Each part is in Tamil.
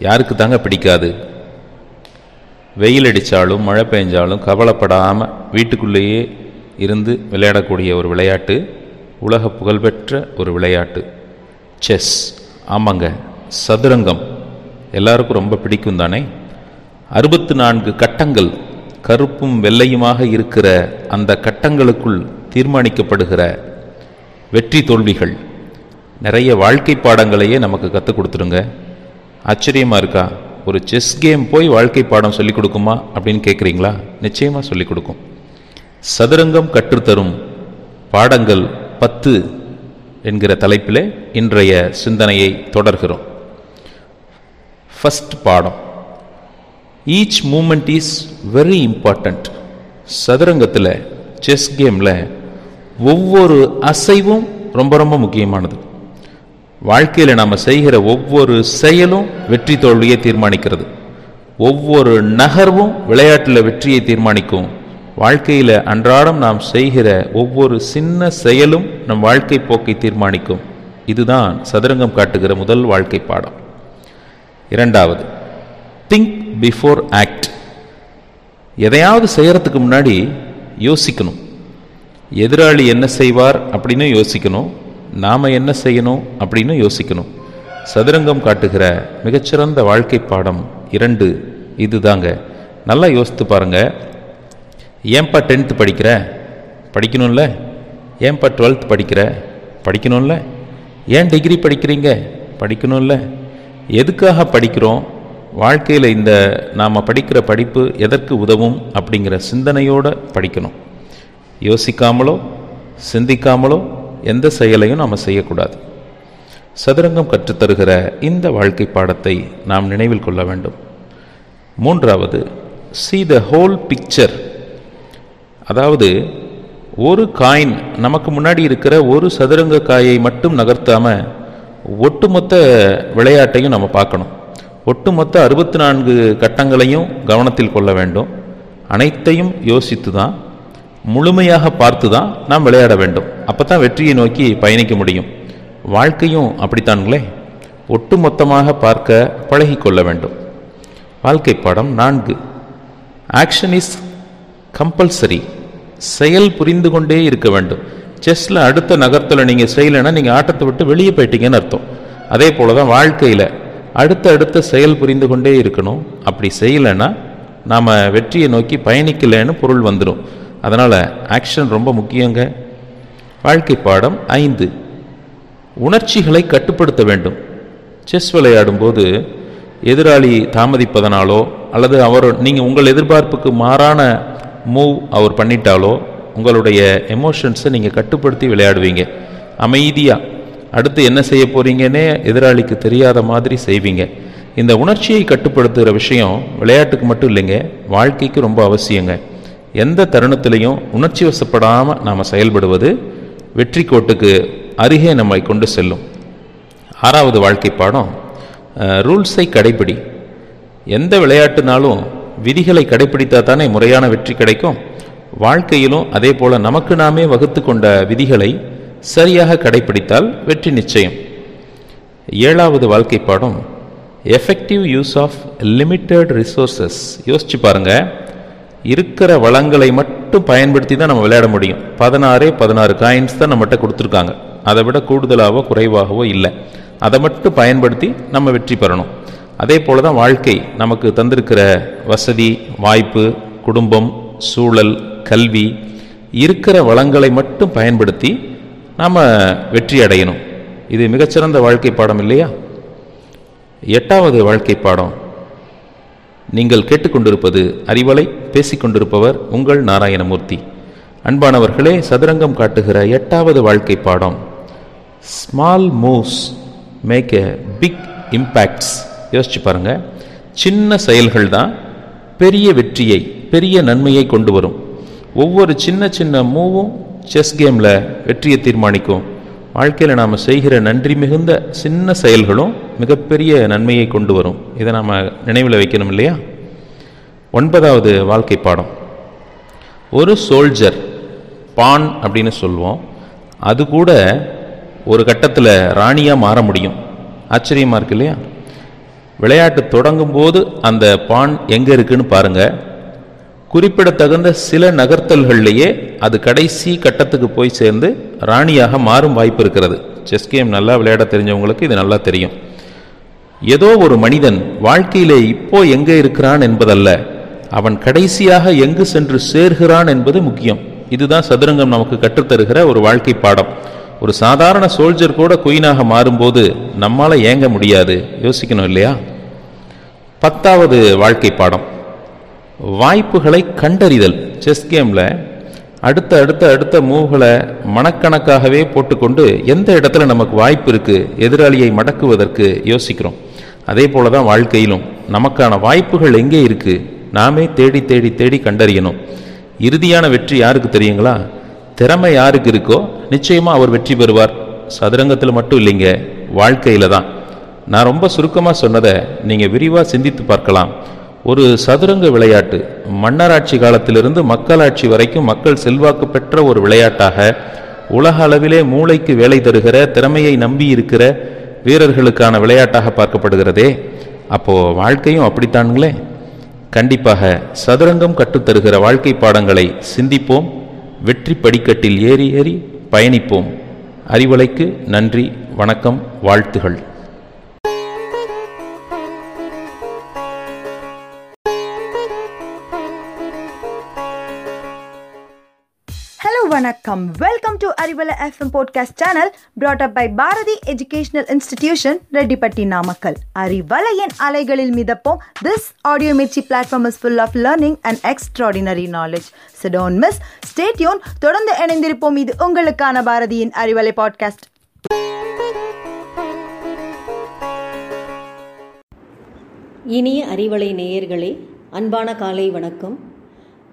யாருக்கு தாங்க பிடிக்காது? வெயில் அடித்தாலும் மழை பெஞ்சாலும் கவலைப்படாமல் வீட்டுக்குள்ளேயே இருந்து விளையாடக்கூடிய ஒரு விளையாட்டு உலக புகழ்பெற்ற ஒரு விளையாட்டு. செஸ். ஆமாங்க. சதுரங்கம். எல்லாருக்கும் ரொம்ப பிடிக்கும் தானே? அறுபத்து நான்கு கட்டங்கள் கருப்பும் வெள்ளையுமாக இருக்கிற அந்த கட்டங்களுக்குள் தீர்மானிக்கப்படுகிற வெற்றி தோல்விகள். நிறைய வாழ்க்கை பாடங்களையே நமக்கு கற்றுக் கொடுத்துருங்க. ஆச்சரியமாக இருக்கா? ஒரு செஸ் கேம் போய் வாழ்க்கை பாடம் சொல்லிக் கொடுக்குமா அப்படின்னு கேட்குறீங்களா நிச்சயமாக சொல்லிக் கொடுக்கும். சதுரங்கம் கற்றுத்தரும் பாடங்கள் பத்து என்கிற தலைப்பில் இன்றைய சிந்தனையை தொடர்கிறோம். ஃபஸ்ட் பாடம். Each moment is very important சதுரங்கத்தில் chess கேமில் ஒவ்வொரு அசைவும் ரொம்ப ரொம்ப முக்கியமானது. வாழ்க்கையில் நாம் செய்கிற ஒவ்வொரு செயலும் வெற்றி தோல்வியை தீர்மானிக்கிறது. ஒவ்வொரு நகர்வும் விளையாட்டில் வெற்றியை தீர்மானிக்கும். வாழ்க்கையில் அன்றாடம் நாம் செய்கிற ஒவ்வொரு சின்ன செயலும் நம் வாழ்க்கை போக்கை தீர்மானிக்கும். இதுதான் சதுரங்கம் காட்டுகிற முதல் வாழ்க்கை பாடம். இரண்டாவது திங்க் பிஃபோர் ஆக்ட் எதையாவது செய்கிறதுக்கு முன்னாடி யோசிக்கணும். எதிராளி என்ன செய்வார் அப்படின்னு யோசிக்கணும். நாம் என்ன செய்யணும் அப்படின்னு யோசிக்கணும். சதுரங்கம் காட்டுகிற மிகச்சிறந்த வாழ்க்கை பாடம் இரண்டு இதுதாங்க. நல்லா யோசித்து பாருங்கள் ஏன்பா டென்த்து படிக்கிற? படிக்கணும்ல. ஏன்பா டுவெல்த் படிக்கிற? படிக்கணும்ல. ஏன் டிகிரி படிக்கிறீங்க? படிக்கணும்ல. எதுக்காக படிக்கிறோம்? வாழ்க்கையில் இந்த நாம் படிக்கிற படிப்பு எதற்கு உதவும் அப்படிங்கிற சிந்தனையோடு படிக்கணும். யோசிக்காமலோ சிந்திக்காமலோ எந்த செயலையும் நாம் செய்யக்கூடாது. சதுரங்கம் கற்றுத்தருகிற இந்த வாழ்க்கை பாடத்தை நாம் நினைவில் கொள்ள வேண்டும். மூன்றாவது சி த ஹோல் பிக்சர் அதாவது ஒரு காயின் நமக்கு முன்னாடி இருக்கிற ஒரு சதுரங்க காயை மட்டும் நகர்த்தாமல் ஒட்டுமொத்த விளையாட்டையும் நம்ம பார்க்கணும். ஒட்டுமொத்த அறுபத்தி நான்கு கட்டங்களையும் கவனத்தில் கொள்ள வேண்டும். அனைத்தையும் யோசித்து தான் முழுமையாக பார்த்து தான் நாம் விளையாட வேண்டும். அப்போ தான் வெற்றியை நோக்கி பயணிக்க முடியும். வாழ்க்கையும் அப்படித்தானுங்களே. ஒட்டுமொத்தமாக பார்க்க பழகிக்கொள்ள வேண்டும். வாழ்க்கை பாடம் நான்கு. ஆக்ஷன் இஸ் கம்பல்சரி செயல் புரிந்து கொண்டே இருக்க வேண்டும். செஸ்ஸில் அடுத்த நகரத்தில் நீங்கள் செய்யலைன்னா நீங்கள் ஆட்டத்தை விட்டு வெளியே போயிட்டீங்கன்னு அர்த்தம். அதே போல தான் வாழ்க்கையில் அடுத்த அடுத்த செயல் புரிந்து கொண்டே இருக்கணும். அப்படி செய்யலைன்னா நாம் வெற்றியை நோக்கி பயணிக்கலைன்னு பொருள் வந்துடும் அதனால் ஆக்ஷன் ரொம்ப முக்கியங்க. வாழ்க்கை பாடம் ஐந்து. உணர்ச்சிகளை கட்டுப்படுத்த வேண்டும். செஸ் விளையாடும்போது எதிராளி தாமதிப்பதனாலோ அல்லது அவர் நீங்கள் உங்கள் எதிர்பார்ப்புக்கு மாறான மூவ் அவர் பண்ணிட்டாலோ உங்களுடைய எமோஷன்ஸை நீங்கள் கட்டுப்படுத்தி விளையாடுவீங்க. அமைதியாக அடுத்து என்ன செய்ய போறீங்கன்னே எதிராளிக்கு தெரியாத மாதிரி செய்வீங்க. இந்த உணர்ச்சியை கட்டுப்படுத்துகிற விஷயம் விளையாட்டுக்கு மட்டும் இல்லைங்க வாழ்க்கைக்கு ரொம்ப அவசியங்க. எந்த தருணத்திலையும் உணர்ச்சி வசப்படாமல் நாம் செயல்படுவது வெற்றி கோட்டுக்கு அருகே நம்மை கொண்டு செல்லும். ஆறாவது வாழ்க்கை பாடம் ரூல்ஸை கடைப்பிடி எந்த விளையாட்டுனாலும் விதிகளை கடைபிடித்தா தானே முறையான வெற்றி கிடைக்கும். வாழ்க்கையிலும் அதே போல நமக்கு நாமே வகுத்து கொண்ட விதிகளை சரியாக கடைப்பிடித்தால் வெற்றி நிச்சயம். ஏழாவது வாழ்க்கை பாடம் effective use of limited resources யோசிச்சு பாருங்கள் இருக்கிற வளங்களை மட்டும் பயன்படுத்தி தான் நம்ம விளையாட முடியும். பதினாறே பதினாறு காயின்ஸ் தான் நம்மகிட்ட கொடுத்துருக்காங்க. அதை விட கூடுதலாகவோ குறைவாகவோ இல்லை. அதை மட்டும் பயன்படுத்தி நம்ம வெற்றி பெறணும். அதே போல தான் வாழ்க்கை நமக்கு தந்திருக்கிற வசதி வாய்ப்பு குடும்பம் சூழல் கல்வி இருக்கிற வளங்களை மட்டும் பயன்படுத்தி நாம் வெற்றி அடையணும். இது மிகச்சிறந்த வாழ்க்கை பாடம் இல்லையா? எட்டாவது வாழ்க்கை பாடம். நீங்கள் கேட்டுக்கொண்டிருப்பது அறிவலை பேசிக்கொண்டிருப்பவர் உங்கள் நாராயணமூர்த்தி. அன்பானவர்களே சதுரங்கம் காட்டுகிற எட்டாவது வாழ்க்கை பாடம். Small moves make a big impacts யோசிச்சு பாருங்கள் சின்ன செயல்கள் தான் பெரிய வெற்றியை பெரிய நன்மையை கொண்டு வரும். ஒவ்வொரு சின்ன சின்ன மூவும் செஸ் கேமில் வெற்றியை தீர்மானிக்கும். வாழ்க்கையில் நாம் செய்கிற நன்றி மிகுந்த சின்ன செயல்களும் மிகப்பெரிய நன்மையை கொண்டு வரும். இதை நாம் நினைவில் வைக்கணும் இல்லையா? ஒன்பதாவது வாழ்க்கை பாடம். ஒரு சோல்ஜர் பான் அப்படின்னு சொல்லுவோம் அது கூட ஒரு கட்டத்தில் ராணியாக மாற முடியும். ஆச்சரியமாக இருக்கு இல்லையா? விளையாட்டு தொடங்கும் போது அந்த பான் எங்கே இருக்குன்னு பாருங்கள் குறிப்பிடத்தகுந்த சில நகர்த்தல்கள்லேயே அது கடைசி கட்டத்துக்கு போய் சேர்ந்து ராணியாக மாறும் வாய்ப்பு இருக்கிறது. செஸ் கேம் நல்லா விளையாட தெரிஞ்சவங்களுக்கு இது நல்லா தெரியும். ஏதோ ஒரு மனிதன் வாழ்க்கையிலே இப்போ எங்கே இருக்கிறான் என்பதல்ல. அவன் கடைசியாக எங்கு சென்று சேர்கிறான் என்பது முக்கியம். இதுதான் சதுரங்கம் நமக்கு கற்றுத்தருகிற ஒரு வாழ்க்கை பாடம். ஒரு சாதாரண சோல்ஜர் கூட குயினாக மாறும்போது நம்மால் ஏங்க முடியாது? யோசிக்கணும் இல்லையா? பத்தாவது வாழ்க்கை பாடம். வாய்ப்புகளை கண்டறிதல். செஸ் கேமில் அடுத்த அடுத்த அடுத்த மூவ்களை மனக்கணக்காகவே போட்டுக்கொண்டு எந்த இடத்துல நமக்கு வாய்ப்பு இருக்குது எதிராளியை மடக்குவதற்கு யோசிக்கிறோம். அதே போல தான் வாழ்க்கையிலும். நமக்கான வாய்ப்புகள் எங்கே இருக்குது நாமே தேடி தேடி தேடி கண்டறியணும். இறுதியான வெற்றி யாருக்கு தெரியுங்களா? திறமை யாருக்கு இருக்கோ நிச்சயமாக அவர் வெற்றி பெறுவார். சதுரங்கத்தில் மட்டும் இல்லைங்க வாழ்க்கையில தான். நான் ரொம்ப சுருக்கமாக சொன்னதை நீங்கள் விரிவாக சிந்தித்து பார்க்கலாம். ஒரு சதுரங்க விளையாட்டு மன்னராட்சி காலத்திலிருந்து மக்களாட்சி வரைக்கும் மக்கள் செல்வாக்கு பெற்ற ஒரு விளையாட்டாக உலக அளவிலே மூளைக்கு வேலை தருகிற திறமையை நம்பி இருக்கிற வீரர்களுக்கான விளையாட்டாக பார்க்கப்படுகிறதே. அப்போது வாழ்க்கையும் அப்படித்தானுங்களே. கண்டிப்பாக சதுரங்கம் கற்றுத்தருகிற வாழ்க்கை பாடங்களை சிந்திப்போம். வெற்றி படிக்கட்டில் ஏறி ஏறி பயணிப்போம். அறிவலைக்கு நன்றி வணக்கம் வாழ்த்துகள். வணக்கம். Welcome to Arivalai FM podcast channel brought up by Bharathi educational institution Rettipatti Namakkal அறிவலையின் அலைகளில் மிதப்போம் this audio Mirchi platform is full of learning and extraordinary knowledge so don't miss stay tuned தொடர்ந்து இணைந்திருப்போம் இது உங்களுக்கான பாரதியின் அறிவலை பாட்காஸ்ட் இனிய அறிவலை நேயர்களே அன்பான காலை வணக்கம்.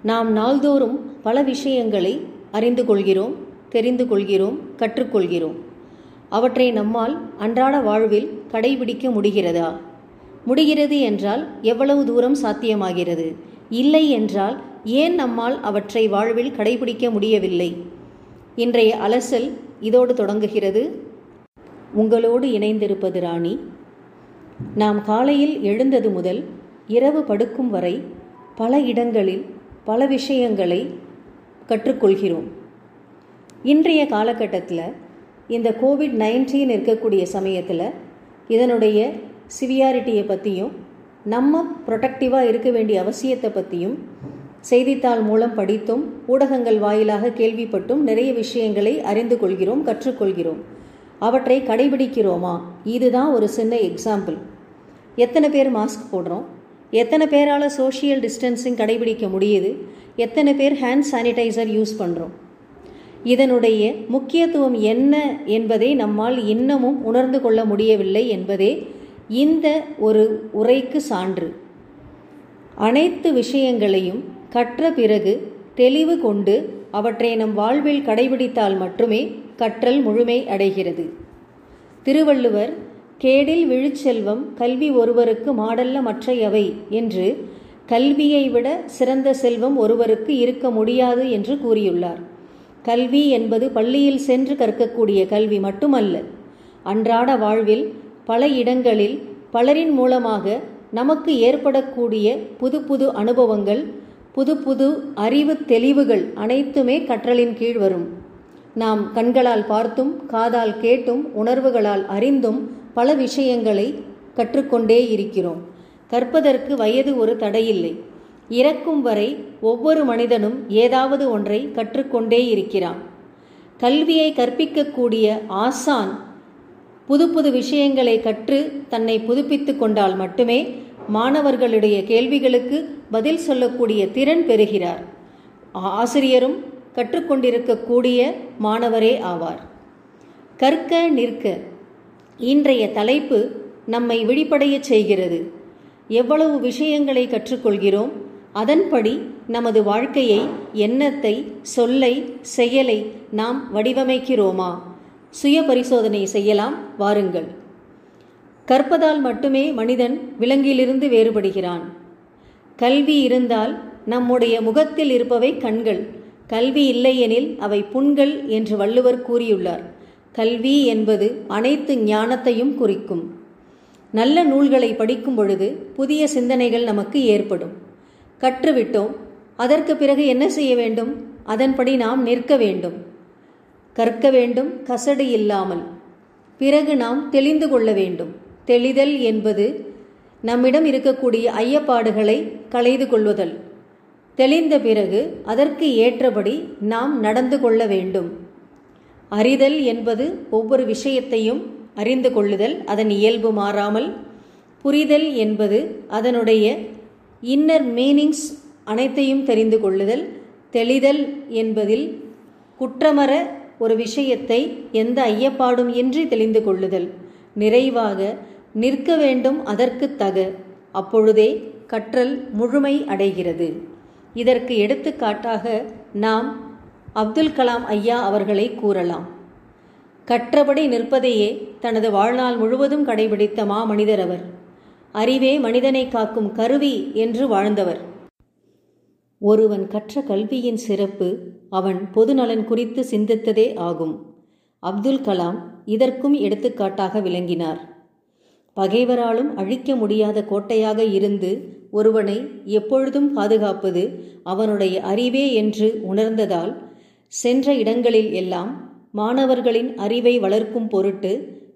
நாம் நாள்தோறும் பல விஷயங்களை அறிந்து கொள்கிறோம் தெரிந்து கொள்கிறோம் கற்றுக்கொள்கிறோம். அவற்றை நம்மால் அன்றாட வாழ்வில் கடைபிடிக்க முடிகிறதா? முடிகிறது என்றால் எவ்வளவு தூரம் சாத்தியமாகிறது? இல்லை என்றால் ஏன் நம்மால் அவற்றை வாழ்வில் கடைபிடிக்க முடியவில்லை? இன்றைய அலசல் இதோடு தொடங்குகிறது. உங்களோடு இணைந்திருப்பது ராணி. நாம் காலையில் எழுந்தது முதல் இரவு படுக்கும் வரை பல இடங்களில் பல விஷயங்களை கற்றுக்கொள்கிறோம். இன்றைய காலகட்டத்தில் இந்த கோவிட் நைன்டீன் இருக்கக்கூடிய சமயத்தில் இதனுடைய சிவியாரிட்டியை பற்றியும் நம்ம ப்ரொடக்டிவாக இருக்க வேண்டிய அவசியத்தை பற்றியும் செய்தித்தாள் மூலம் படித்தும் ஊடகங்கள் வாயிலாக கேள்விப்பட்டும் நிறைய விஷயங்களை அறிந்து கொள்கிறோம் கற்றுக்கொள்கிறோம். அவற்றை கடைபிடிக்கிறோமா? இதுதான் ஒரு சின்ன எக்ஸாம்பிள் எத்தனை பேர் மாஸ்க் போடுறோம்? எத்தனை பேரால் சோஷியல் டிஸ்டன்சிங் கடைபிடிக்க முடியுது? எத்தனை பேர் ஹேண்ட் சானிடைசர் யூஸ் பண்ணுறோம் இதனுடைய முக்கியத்துவம் என்ன என்பதை நம்மால் இன்னமும் உணர்ந்து கொள்ள முடியவில்லை என்பதே இந்த ஒரு உரைக்கு சான்று. அனைத்து விஷயங்களையும் கற்ற பிறகு தெளிவு கொண்டு அவற்றை நம் வாழ்வில் கடைபிடித்தால் மட்டுமே கற்றல் முழுமை அடைகிறது. திருவள்ளுவர் கேடில் விழுச்செல்வம் கல்வி ஒருவருக்கு மாடல்ல மற்றையவை என்று கல்வியை விட சிறந்த செல்வம் ஒருவருக்கு இருக்க முடியாது என்று கூறியுள்ளார். கல்வி என்பது பள்ளியில் சென்று கற்கக்கூடிய கல்வி மட்டுமல்ல அன்றாட வாழ்வில் பல இடங்களில் பலரின் மூலமாக நமக்கு ஏற்படக்கூடிய புது புது அனுபவங்கள் புது புது அறிவு தெளிவுகள் அனைத்துமே கற்றலின் கீழ் வரும். நாம் கண்களால் பார்த்தும் காதால் கேட்டும் உணர்வுகளால் அறிந்தும் பல விஷயங்களை கற்றுக்கொண்டே இருக்கிறோம். கற்பதற்கு வயது ஒரு தடையில்லை. இறக்கும் வரை ஒவ்வொரு மனிதனும் ஏதாவது ஒன்றை கற்றுக்கொண்டே இருக்கிறான். கல்வியை கற்பிக்கக்கூடிய ஆசான் புது புது விஷயங்களை கற்று தன்னை புதுப்பித்து கொண்டால் மட்டுமே மாணவர்களுடைய கேள்விகளுக்கு பதில் சொல்லக்கூடிய திறன் பெறுகிறார். ஆசிரியரும் கற்றுக்கொண்டிருக்கக்கூடிய மாணவரே ஆவார். கற்க நிற்க இன்றைய தலைப்பு நம்மை விழிப்படையச் செய்கிறது. எவ்வளவு விஷயங்களை கற்றுக்கொள்கிறோம் அதன்படி நமது வாழ்க்கையை எண்ணத்தை சொல்லை செயலை நாம் வடிவமைக்கிறோமா? சுய பரிசோதனை செய்யலாம் வாருங்கள். கற்பதால் மட்டுமே மனிதன் விலங்கிலிருந்து வேறுபடுகிறான். கல்வி இருந்தால் நம்முடைய முகத்தில் இருப்பவை கண்கள் கல்வி இல்லையெனில் அவை புண்கள் என்று வள்ளுவர் கூறியுள்ளார். கல்வி என்பது அனைத்து ஞானத்தையும் குறிக்கும். நல்ல நூல்களை படிக்கும் பொழுது புதிய சிந்தனைகள் நமக்கு ஏற்படும். கற்றுவிட்டோம் அதற்கு பிறகு என்ன செய்ய வேண்டும்? அதன்படி நாம் நிற்க வேண்டும். கற்க வேண்டும் கசடு இல்லாமல். பிறகு நாம் தெளிந்து கொள்ள வேண்டும். தெளிதல் என்பது நம்மிடம் இருக்கக்கூடிய ஐயப்பாடுகளை களைந்து கொள்வதல் தெளிந்த பிறகு அதற்கு ஏற்றபடி நாம் நடந்து கொள்ள வேண்டும். அறிதல் என்பது ஒவ்வொரு விஷயத்தையும் அறிந்து கொள்ளுதல் அதன் இயல்பு மாறாமல் புரிதல் என்பது அதனுடைய இன்னர் மீனிங்ஸ் அனைத்தையும் தெரிந்து கொள்ளுதல் தெளிதல் என்பதில் குற்றமற ஒரு விஷயத்தை எந்த ஐயப்பாடும் இன்றி தெளிந்து கொள்ளுதல். நிறைவாக நிற்க வேண்டும் அதற்கு தக அப்பொழுதே கற்றல் முழுமை அடைகிறது. இதற்கு எடுத்துக்காட்டாக நாம் அப்துல் கலாம் ஐயா அவர்களை கூறலாம். கற்றபடி நிற்பதையே தனது வாழ்நாள் முழுவதும் கடைபிடித்த மாமனிதர் அவர். அறிவே மனிதனை காக்கும் கருவி என்று வாழ்ந்தவர். ஒருவன் கற்ற கல்வியின் சிறப்பு அவன் பொதுநலன் குறித்து சிந்தித்ததே ஆகும். அப்துல் கலாம் இதற்கும் எடுத்துக்காட்டாக விளங்கினார். பகைவராலும் அழிக்க முடியாத கோட்டையாக இருந்து ஒருவனை எப்பொழுதும் பாதுகாப்பது அவனுடைய அறிவே என்று உணர்ந்ததால் சென்ற இடங்களில் எல்லாம் மாணவர்களின் அறிவை வளர்க்கும் பொருட்டு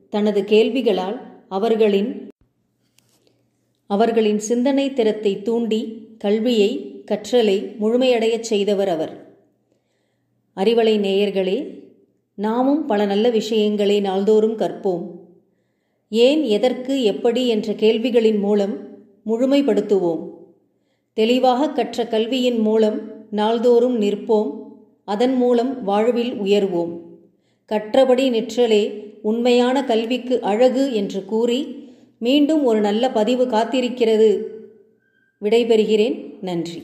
தனது கேள்விகளால் அவர்களின் அவர்களின் சிந்தனை திறத்தை தூண்டி கல்வியை கற்றலை முழுமையடையச் செய்தவர் அவர். அறிவலை நேயர்களே நாமும் பல நல்ல விஷயங்களை நாள்தோறும் கற்போம். ஏன் எதற்கு எப்படி என்ற கேள்விகளின் மூலம் முழுமைப்படுத்துவோம். தெளிவாக கற்ற கல்வியின் மூலம் நாள்தோறும் நிற்போம். அதன் மூலம் வாழ்வில் உயர்வோம். கற்றபடி நிற்றலே உண்மையான கல்விக்கு அழகு என்று கூறி மீண்டும் ஒரு நல்ல பதிவு காத்திருக்கிறது. விடைபெறுகிறேன். நன்றி.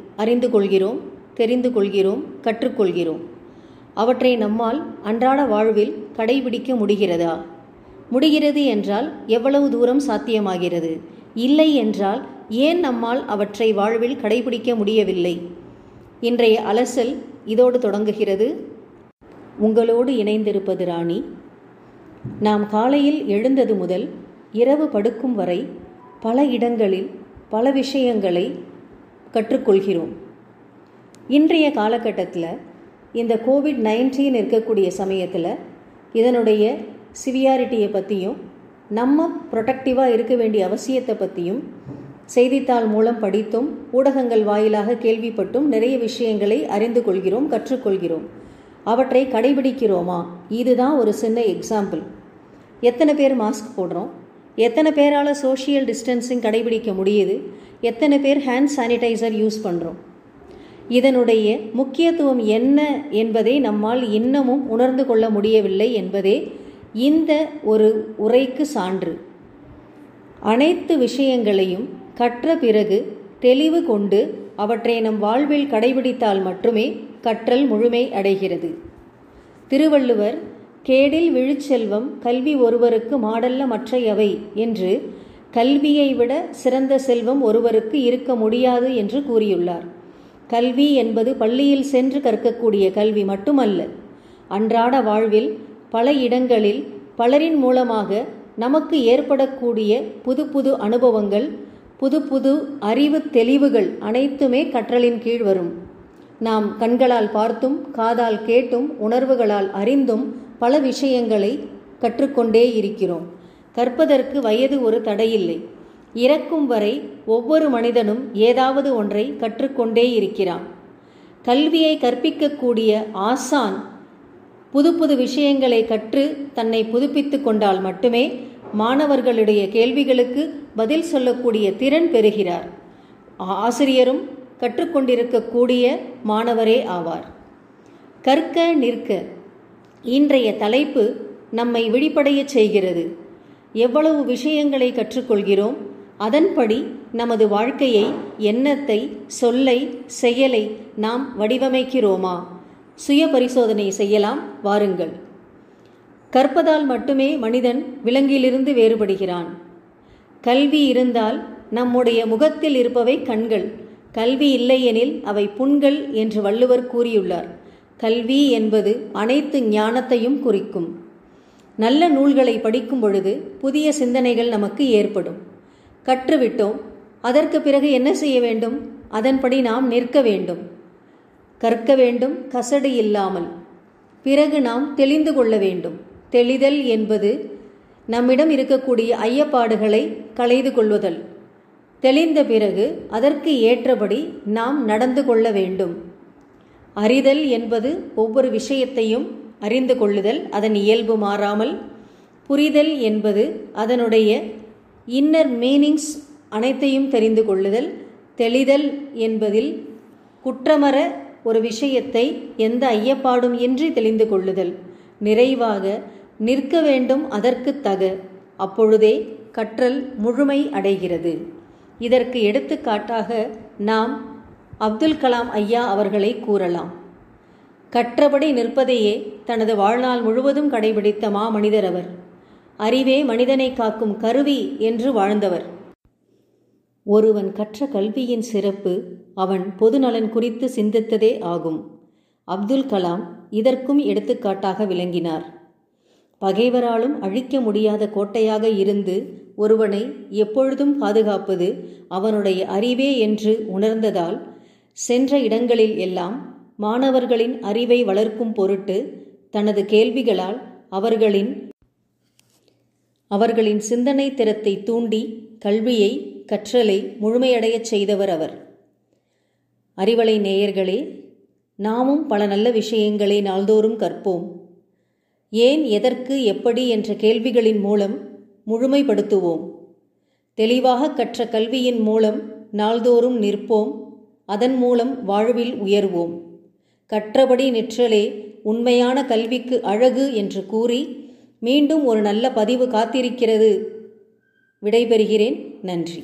அறிந்து கொள்கிறோம் தெரிந்து கொள்கிறோம் கற்றுக்கொள்கிறோம். அவற்றை நம்மால் அன்றாட வாழ்வில் கடைபிடிக்க முடிகிறதா? முடிகிறது என்றால் எவ்வளவு தூரம் சாத்தியமாகிறது? இல்லை என்றால் ஏன் நம்மால் அவற்றை வாழ்வில் கடைபிடிக்க முடியவில்லை? இன்றைய அலசல் இதோடு தொடங்குகிறது. உங்களோடு இணைந்திருப்பது ராணி. நாம் காலையில் எழுந்தது முதல் இரவு படுக்கும் வரை பல இடங்களில் பல விஷயங்களை கற்றுக்கொள்கிறோம். இன்றைய காலகட்டத்தில் இந்த கோவிட் நைன்டீன் இருக்கக்கூடிய சமயத்தில் இதனுடைய சிவியாரிட்டியை பற்றியும் நம்ம ப்ரொடக்டிவாக இருக்க வேண்டிய அவசியத்தை பற்றியும் செய்தித்தாள் மூலம் படித்தும் ஊடகங்கள் வாயிலாக கேள்விப்பட்டும் நிறைய விஷயங்களை அறிந்து கொள்கிறோம் கற்றுக்கொள்கிறோம். அவற்றை கடைபிடிக்கிறோமா? இதுதான் ஒரு சின்ன எக்ஸாம்பிள் எத்தனை பேர் மாஸ்க் போடுறோம்? எத்தனை பேரால் சோஷியல் டிஸ்டன்சிங் கடைபிடிக்க முடியுது? எத்தனை பேர் ஹேண்ட் சானிடைசர் யூஸ் பண்ணுறோம் இதனுடைய முக்கியத்துவம் என்ன என்பதை நம்மால் இன்னமும் உணர்ந்து கொள்ள முடியவில்லை என்பதே இந்த ஒரு உரைக்கு சான்று. அனைத்து விஷயங்களையும் கற்ற பிறகு தெளிவு கொண்டு அவற்றை நம் வாழ்வில் கடைபிடித்தால் மட்டுமே கற்றல் முழுமை அடைகிறது. திருவள்ளுவர் கேடில் விழுச்செல்வம் கல்வி ஒருவருக்கு மாடல்ல மற்றையவை என்று கல்வியை விட சிறந்த செல்வம் ஒருவருக்கு இருக்க முடியாது என்று கூறியுள்ளார். கல்வி என்பது பள்ளியில் சென்று கற்கக்கூடிய கல்வி மட்டுமல்ல. அன்றாட வாழ்வில் பல இடங்களில் பலரின் மூலமாக நமக்கு ஏற்படக்கூடிய புது புது அனுபவங்கள் புது புது அறிவு தெளிவுகள் அனைத்துமே கற்றலின் கீழ் வரும். நாம் கண்களால் பார்த்தும் காதால் கேட்டும் உணர்வுகளால் அறிந்தும் பல விஷயங்களை கற்றுக்கொண்டே இருக்கிறோம். கற்பதற்கு வயது ஒரு தடையில்லை. இறக்கும் வரை ஒவ்வொரு மனிதனும் ஏதாவது ஒன்றை கற்றுக்கொண்டே இருக்கிறான். கல்வியை கற்பிக்கக்கூடிய ஆசான் புது புது விஷயங்களை கற்று தன்னை புதுப்பித்து கொண்டால் மட்டுமே மாணவர்களுடைய கேள்விகளுக்கு பதில் சொல்லக்கூடிய திறன் பெறுகிறார். ஆசிரியரும் கற்றுக்கொண்டிருக்கக்கூடிய மாணவரே ஆவார். கற்க நிற்க. இன்றைய தலைப்பு நம்மை விழிப்படையச் செய்கிறது. எவ்வளவு விஷயங்களை கற்றுக்கொள்கிறோம் அதன்படி நமது வாழ்க்கையை எண்ணத்தை சொல்லை செயலை நாம் வடிவமைக்கிறோமா? சுய பரிசோதனை செய்யலாம் வாருங்கள். கற்பதால் மட்டுமே மனிதன் விலங்கிலிருந்து வேறுபடுகிறான். கல்வி இருந்தால் நம்முடைய முகத்தில் இருப்பவை கண்கள் கல்வி இல்லையெனில் அவை புண்கள் என்று வள்ளுவர் கூறியுள்ளார். கல்வி என்பது அனைத்து ஞானத்தையும் குறிக்கும். நல்ல நூல்களை படிக்கும் பொழுது புதிய சிந்தனைகள் நமக்கு ஏற்படும். கற்றுவிட்டோம் அதற்கு பிறகு என்ன செய்ய வேண்டும்? அதன்படி நாம் நிற்க வேண்டும். கற்க வேண்டும் கசடு இல்லாமல். பிறகு நாம் தெளிந்து கொள்ள வேண்டும். தெளிதல் என்பது நம்மிடம் இருக்கக்கூடிய ஐயப்பாடுகளை களைந்து கொள்வதல் தெளிந்த பிறகு அதற்கு ஏற்றபடி நாம் நடந்து கொள்ள வேண்டும். அறிதல் என்பது ஒவ்வொரு விஷயத்தையும் அறிந்து கொள்ளுதல் அதன் இயல்பு மாறாமல். புரிதல் என்பது அதனுடைய இன்னர் மீனிங்ஸ் அனைத்தையும் தெரிந்து கொள்ளுதல். தெளிதல் என்பதில் குற்றமற ஒரு விஷயத்தை எந்த ஐயப்பாடும் இன்றி தெளிந்து கொள்ளுதல். நிறைவாக நிற்க வேண்டும் அதற்கு தக. அப்பொழுதே கற்றல் முழுமை அடைகிறது. இதற்கு எடுத்துக்காட்டாக நாம் அப்துல் கலாம் ஐயா அவர்களை கூறலாம். கற்றபடி நிற்பதையே தனது வாழ்நாள் முழுவதும் கடைபிடித்த மாமனிதர் அவர். அறிவே மனிதனை காக்கும் கருவி என்று வாழ்ந்தவர். ஒருவன் கற்ற கல்வியின் சிறப்பு அவன் பொதுநலன் குறித்து சிந்தித்ததே ஆகும். அப்துல் கலாம் இதற்கும் எடுத்துக்காட்டாக விளங்கினார். பகைவராலும் அழிக்க முடியாத கோட்டையாக இருந்து ஒருவனை எப்பொழுதும் பாதுகாப்பது அவனுடைய அறிவே என்று உணர்ந்ததால் சென்ற இடங்களில் எல்லாம் மாணவர்களின் அறிவை வளர்க்கும் பொருட்டு தனது கேள்விகளால் அவர்களின் அவர்களின் சிந்தனை திறத்தை தூண்டி கல்வியை கற்றலை முழுமையடையச் செய்தவர் அவர். அறிவலை நேயர்களே நாமும் பல நல்ல விஷயங்களை நாள்தோறும் கற்போம். ஏன் எதற்கு எப்படி என்ற கேள்விகளின் மூலம் முழுமைப்படுத்துவோம். தெளிவாக கற்ற கல்வியின் மூலம் நாள்தோறும் நிற்போம். அதன் மூலம் வாழ்வில் உயர்வோம். கற்றபடி நிற்றலே உண்மையான கல்விக்கு அழகு என்று கூறி மீண்டும் ஒரு நல்ல பதிவு காத்திருக்கிறது. விடைபெறுகிறேன். நன்றி.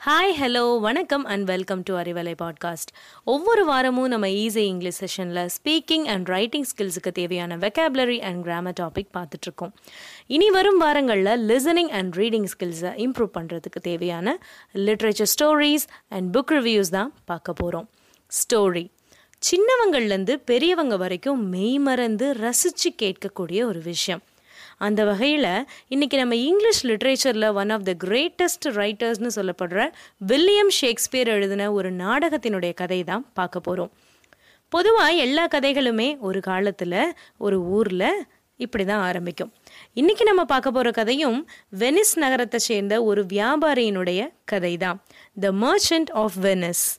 ஹாய் ஹலோ வணக்கம் and welcome to Arivalai podcast ஒவ்வொரு வாரமும் நம்ம ஈஸி இங்கிலீஷ் செஷனில் ஸ்பீக்கிங் அண்ட் ரைட்டிங் ஸ்கில்ஸுக்கு தேவையான வெக்காபுலரி அண்ட் கிராமர் டாபிக் பார்த்துட்ருக்கோம் இனி வரும் வாரங்களில் லிசனிங் அண்ட் ரீடிங் ஸ்கில்ஸை இம்ப்ரூவ் பண்ணுறதுக்கு தேவையான literature stories and book reviews தான் பார்க்க போகிறோம் ஸ்டோரி சின்னவங்கள்லேருந்து பெரியவங்க வரைக்கும் மெய்மறந்து ரசித்து கேட்கக்கூடிய ஒரு விஷயம். அந்த வகையில் இன்றைக்கி நம்ம இங்கிலீஷ் லிட்ரேச்சரில் ஒன் ஆஃப் த கிரேட்டஸ்ட் ரைட்டர்ஸ்னு சொல்லப்படுற வில்லியம் ஷேக்ஸ்பியர் எழுதின ஒரு நாடகத்தினுடைய கதை தான் பார்க்க போகிறோம் பொதுவாக எல்லா கதைகளுமே ஒரு காலத்தில் ஒரு ஊரில் இப்படி தான் ஆரம்பிக்கும். இன்றைக்கி நம்ம பார்க்க போகிற கதையும் வெனிஸ் நகரத்தை சேர்ந்த ஒரு வியாபாரியினுடைய கதை தான் த மர்ச்சன்ட் ஆஃப் வெனிஸ்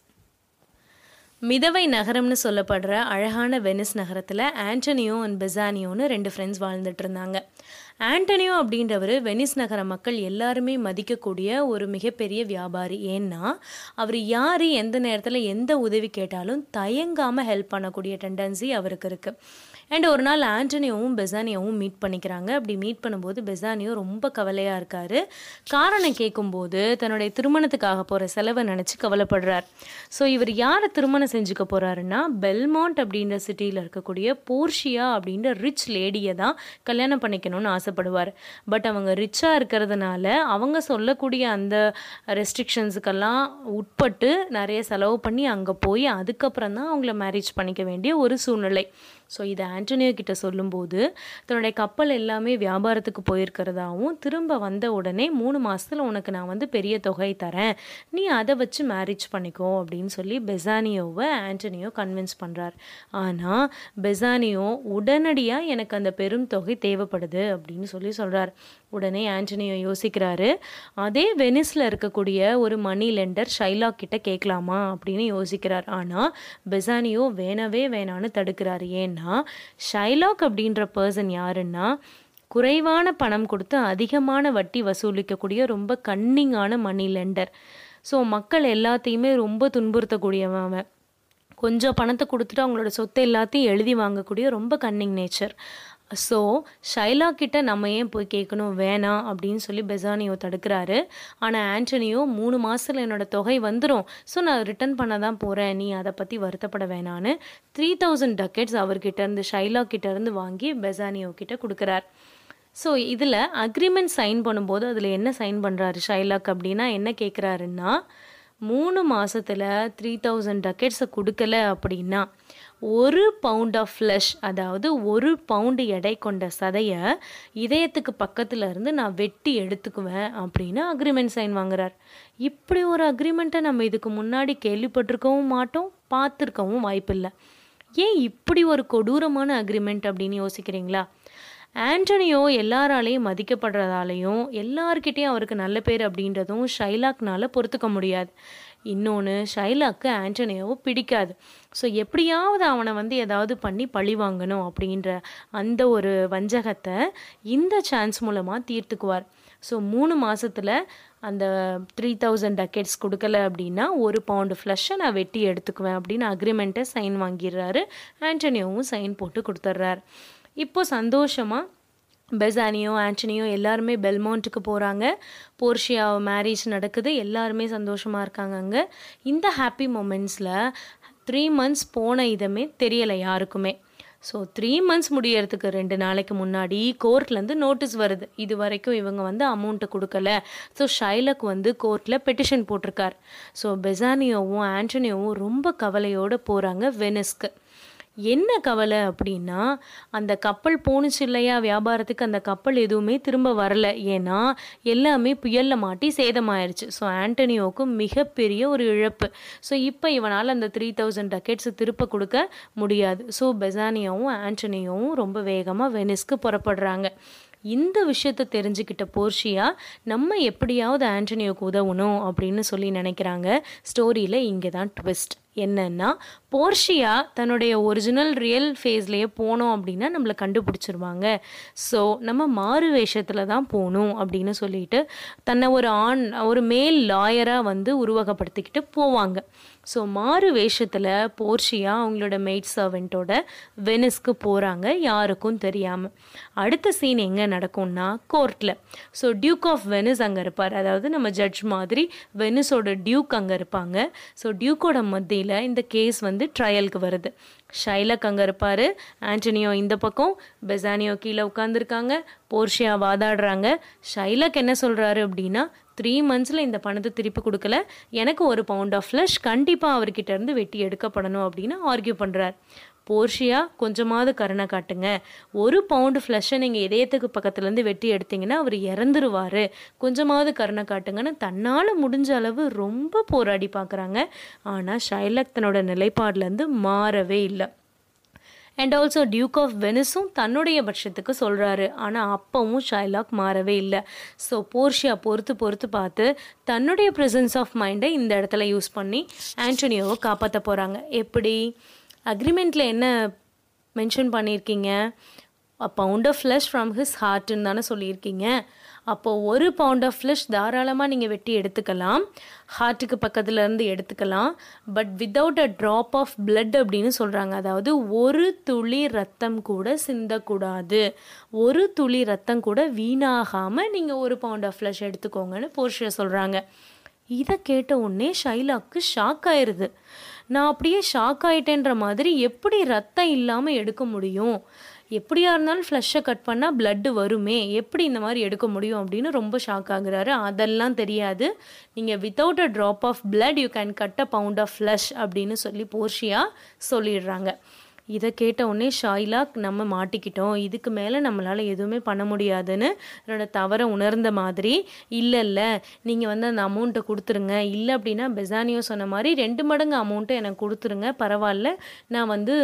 மிதவை நகரம்னு சொல்லப்படுற அழகான வெனிஸ் நகரத்தில் ஆண்டனியோ அண்ட் பெசானியோன்னு ரெண்டு ஃப்ரெண்ட்ஸ் வாழ்ந்துட்டு இருந்தாங்க ஆண்டனியோ அப்படின்றவர் வெனிஸ் நகர மக்கள் எல்லாருமே மதிக்கக்கூடிய ஒரு மிகப்பெரிய வியாபாரி. ஏன்னா அவர் யார் எந்த நேரத்தில் எந்த உதவி கேட்டாலும் தயங்காமல் ஹெல்ப் பண்ணக்கூடிய டெண்டன்சி அவருக்கு இருக்குது அண்ட் ஒரு நாள் ஆண்டனியோவும் பெசானியாவும் மீட் பண்ணிக்கிறாங்க. அப்படி மீட் பண்ணும்போது பெசானியோ ரொம்ப கவலையாக இருக்கார். காரணம் கேட்கும்போது தன்னுடைய திருமணத்துக்காக போகிற செலவை நினச்சி கவலைப்படுறார். ஸோ இவர் யாரை திருமணம் செஞ்சுக்க போகிறாருன்னா பெல்மாண்ட் அப்படின்ற சிட்டியில் இருக்கக்கூடிய போர்ஷியா அப்படின்ற ரிச் லேடியை தான் கல்யாணம் பண்ணிக்கணும்னு ஆசைப்படுவார். பட் அவங்க ரிச்சாக இருக்கிறதுனால அவங்க சொல்லக்கூடிய அந்த ரெஸ்ட்ரிக்ஷன்ஸுக்கெல்லாம் உட்பட்டு நிறைய செலவு பண்ணி அங்கே போய் அதுக்கப்புறம் தான் அவங்கள மேரேஜ் பண்ணிக்க வேண்டிய ஒரு சூழ்நிலை. ஸோ இதை ஆண்டனியோ கிட்ட சொல்லும்போது தன்னுடைய கப்பல் எல்லாமே வியாபாரத்துக்கு போயிருக்கிறதாவும் திரும்ப வந்த உடனே மூணு மாதத்தில் உனக்கு நான் வந்து பெரிய தொகை தரேன். நீ அதை வச்சு மேரேஜ் பண்ணிக்கோ அப்படின்னு சொல்லி பெசானியோவை ஆண்டனியோ கன்வின்ஸ் பண்ணுறார் ஆனால் பெசானியோ உடனடியாக எனக்கு அந்த பெரும் தொகை தேவைப்படுது அப்படின்னு சொல்லி சொல்கிறார் உடனே ஆண்டனியோ யோசிக்கிறாரு அதே வெனிஸில் இருக்கக்கூடிய ஒரு மணி லெண்டர் ஷைலாக் கிட்ட கேட்கலாமா? அப்படின்னு யோசிக்கிறார். ஆனால் பெசானியோ வேணவே வேணான்னு தடுக்கிறாரு. ஏன்னா ஷைலாக் அப்படின்ற பர்சன் யாருன்னா குறைவான பணம் கொடுத்து அதிகமான வட்டி வசூலிக்கக்கூடிய ரொம்ப கன்னிங்கான மணி லெண்டர் ஸோ மக்கள் எல்லாத்தையுமே ரொம்ப துன்புறுத்தக்கூடியவன் அவன். கொஞ்சம் பணத்தை கொடுத்துட்டு அவங்களோட சொத்தை எல்லாத்தையும் எழுதி வாங்கக்கூடிய ரொம்ப கன்னிங் நேச்சர் ஸோ ஷைலா கிட்ட நம்ம ஏன் போய் கேட்கணும்? வேணாம் அப்படின்னு சொல்லி பெசானியோ தடுக்கிறாரு. ஆனால் ஆண்டனியோ மூணு மாதத்தில் என்னோட தொகை வந்துடும் ஸோ நான் ரிட்டர்ன் பண்ண தான் போகிறேன் நீ அதை பற்றி வருத்தப்பட வேணான்னு த்ரீ தௌசண்ட் டக்கெட்ஸ் அவர்கிட்ட இருந்து ஷைலா கிட்ட இருந்து வாங்கி பெசானியோ கிட்ட கொடுக்குறார். ஸோ இதில் அக்ரிமெண்ட் சைன் பண்ணும்போது அதில் என்ன சைன் பண்ணுறாரு ஷைலாக் அப்படின்னா என்ன கேட்குறாருன்னா மூணு மாதத்தில் த்ரீ தௌசண்ட் டக்கெட்ஸை கொடுக்கல அப்படின்னா ஒரு பவுண்ட் ஆஃப் ஃப்ளஷ் அதாவது ஒரு பவுண்டு எடை கொண்ட சதையை இதயத்துக்கு பக்கத்தில் இருந்து நான் வெட்டி எடுத்துக்குவேன் அப்படின்னு அக்ரிமெண்ட் சைன் வாங்குறார். இப்படி ஒரு அக்ரிமெண்ட்டை நம்ம இதுக்கு முன்னாடி கேள்விப்பட்டிருக்கவும் மாட்டோம் பார்த்துருக்கவும் வாய்ப்பில்லை. ஏன் இப்படி ஒரு கொடூரமான அக்ரிமெண்ட் அப்படின்னு யோசிக்கிறீங்களா? ஆண்டனியோ எல்லாராலையும் மதிக்கப்படுறதாலையும் எல்லார்கிட்டேயும் அவருக்கு நல்ல பேர் அப்படின்றதும் ஷைலாக்னால பொறுத்துக்க முடியாது. இன்னொன்று ஷைலாக்கு ஆண்டனியாவும் பிடிக்காது. ஸோ எப்படியாவது அவனை வந்து ஏதாவது பண்ணி பழி வாங்கணும் அப்படின்ற அந்த ஒரு வஞ்சகத்தை இந்த சான்ஸ் மூலமாக தீர்த்துக்குவார். ஸோ மூணு மாதத்தில் அந்த த்ரீ தௌசண்ட் டக்கெட்ஸ் கொடுக்கல அப்படின்னா ஒரு பவுண்டு ஃப்ளஷை நான் வெட்டி எடுத்துக்குவேன் அப்படின்னு அக்ரிமெண்ட்டை சைன் வாங்கிடுறாரு. ஆண்டனியோவும் சைன் போட்டு கொடுத்துட்றாரு. இப்போ சந்தோஷமாக பெசானியோ ஆண்டனியோ எல்லாருமே பெல்மௌண்ட்டுக்கு போகிறாங்க போர்ஷியா மேரேஜ் நடக்குது. எல்லாருமே சந்தோஷமாக இருக்காங்க அங்கே. இந்த ஹாப்பி மூமெண்ட்ஸில் த்ரீ மந்த்ஸ் போன இதமே தெரியலை யாருக்குமே. ஸோ த்ரீ மந்த்ஸ் முடியறதுக்கு ரெண்டு நாளைக்கு முன்னாடி கோர்ட்லேருந்து நோட்டீஸ் வருது. இது வரைக்கும் இவங்க வந்து அமௌண்ட்டை கொடுக்கல. ஸோ ஷைலக் வந்து கோர்ட்டில் பெட்டிஷன் போட்டிருக்கார். ஸோ பெசானியோவும் ஆண்டனியோவும் ரொம்ப கவலையோடு போகிறாங்க வெனிஸ்க்கு என்ன கவலை அப்படின்னா அந்த கப்பல் போணுச்சு இல்லையா? வியாபாரத்துக்கு அந்த கப்பல் எதுவுமே திரும்ப வரல. ஏன்னா எல்லாமே புயலில் மாட்டி சேதமாயிருச்சு. ஸோ ஆண்டனியோவுக்கு மிகப்பெரிய ஒரு இழப்பு. ஸோ இப்போ இவனால் அந்த த்ரீ தௌசண்ட் டக்கெட்ஸ் திருப்ப கொடுக்க முடியாது. ஸோ பெசானியாவும் ஆண்டனியோவும் ரொம்ப வேகமாக வெனிஸ்க்கு புறப்படுறாங்க. இந்த விஷயத்தை தெரிஞ்சுக்கிட்ட போர்ஷியா நம்ம எப்படியாவது ஆண்டனியோக்கு உதவணும் அப்படின்னு சொல்லி நினைக்கிறாங்க. ஸ்டோரியில் இங்கே தான் ட்விஸ்ட் என்னன்னா போர்ஷியா தன்னுடைய ஒரிஜினல் ரியல் ஃபேஸ்லேயே போனோம் அப்படின்னா நம்மளை கண்டுபிடிச்சிருவாங்க. ஸோ நம்ம மாறு வேஷத்தில் தான் போகணும் அப்படின்னு சொல்லிட்டு தன்னை ஒரு ஆண் ஒரு மேல் லாயராக வந்து உருவகப்படுத்திக்கிட்டு போவாங்க. ஸோ மாறு வேஷத்தில் போர்ஷியா அவங்களோட மெய்ட் சர்வெண்ட்டோட வெனிஸ்க்கு போகிறாங்க யாருக்கும் தெரியாமல் அடுத்த சீன் எங்கே நடக்கும்னா கோர்ட்டில் ஸோ டியூக் ஆஃப் வெனிஸ் அங்கே இருப்பார். அதாவது நம்ம ஜட்ஜ் மாதிரி வெனிஸோட டியூக் அங்கே இருப்பாங்க. ஸோ டியூக்கோட மத்தியில் இந்த கேஸ் வந்து ட்ரையலுக்கு வருது. ஷைலக் அங்கே இருப்பார் ஆண்டனியோ இந்த பக்கம் பெசானியோ கீழே உட்காந்துருக்காங்க போர்ஷியா வாதாடுறாங்க. ஷைலக் என்ன சொல்கிறாரு அப்படின்னா த்ரீ மந்த்ஸில் இந்த பணத்தை திருப்பி கொடுக்கல எனக்கு ஒரு பவுண்ட் ஆஃப் ஃப்ளஷ் கண்டிப்பாக அவர்கிட்ட இருந்து வெட்டி எடுக்கப்படணும் அப்படின்னு ஆர்கியூ பண்ணுறார் போர்ஷியா கொஞ்சமாவது கருணை காட்டுங்க. ஒரு பவுண்டு ஃப்ளஷை நீங்கள் இதயத்துக்கு பக்கத்துலேருந்து வெட்டி எடுத்தீங்கன்னா அவர் இறந்துருவார். கொஞ்சமாவது கருணை காட்டுங்கன்னு தன்னால் முடிஞ்ச அளவு ரொம்ப போராடி பார்க்குறாங்க ஆனால் ஷைலக் தன்னோட நிலைப்பாடுலேருந்து மாறவே இல்லை. அண்ட் ஆல்சோ டியூக் ஆஃப் வெனிஸும் தன்னுடைய பட்சத்துக்கு சொல்கிறாரு ஆனால் அப்பவும் ஷைலாக் மாறவே இல்லை. ஸோ போர்ஷியா பொறுத்து பொறுத்து பார்த்து தன்னுடைய ப்ரெசன்ஸ் ஆஃப் மைண்டை இந்த இடத்துல யூஸ் பண்ணி ஆன்டோனியோவை காப்பாற்ற போகிறாங்க எப்படி? அக்ரிமெண்ட்டில் என்ன மென்ஷன் பண்ணியிருக்கீங்க? Pound of flesh from his ஹார்ட்டுன்னு தானே சொல்லியிருக்கீங்க. அப்போது ஒரு பவுண்ட் ஆஃப் ஃப்ளஷ் தாராளமாக நீங்கள் வெட்டி எடுத்துக்கலாம். ஹார்ட்டுக்கு பக்கத்தில் இருந்து எடுத்துக்கலாம். But without a drop of blood அப்படின்னு சொல்கிறாங்க அதாவது ஒரு துளி ரத்தம் கூட சிந்தக்கூடாது. ஒரு துளி ரத்தம் கூட வீணாகாமல் நீங்கள் ஒரு பவுண்ட் ஆஃப் ஃப்ளஷ் எடுத்துக்கோங்கன்னு போர்ஷியா சொல்கிறாங்க இதை கேட்ட உடனே ஷைலாக்கு ஷாக் ஆயிடுது நான் அப்படியே ஷாக் ஆயிட்டேன்ற மாதிரி எப்படி ரத்தம் இல்லாமல் எடுக்க முடியும்? எப்படியா இருந்தாலும் ஃப்ளஷ்ஷை கட் பண்ணால் பிளட்டு வருமே? எப்படி இந்த மாதிரி எடுக்க முடியும் அப்படின்னு ரொம்ப ஷாக் ஆகுறாரு. அதெல்லாம் தெரியாது. நீங்கள் without a drop of blood you can cut a pound of flesh அப்படின்னு சொல்லி போர்ஷியா சொல்லிடுறாங்க. இதை கேட்ட உடனே ஷாயிலாக் நம்ம மாட்டிக்கிட்டோம். இதுக்கு மேலே நம்மளால் எதுவுமே பண்ண முடியாதுன்னு என்னோட தவறை உணர்ந்த மாதிரி இல்லை இல்லை நீங்கள் வந்து அந்த அமௌண்ட்டை கொடுத்துருங்க. இல்லை அப்படின்னா பெசானியோ சொன்ன மாதிரி ரெண்டு மடங்கு அமௌண்ட்டை எனக்கு கொடுத்துருங்க. பரவாயில்ல நான் வந்து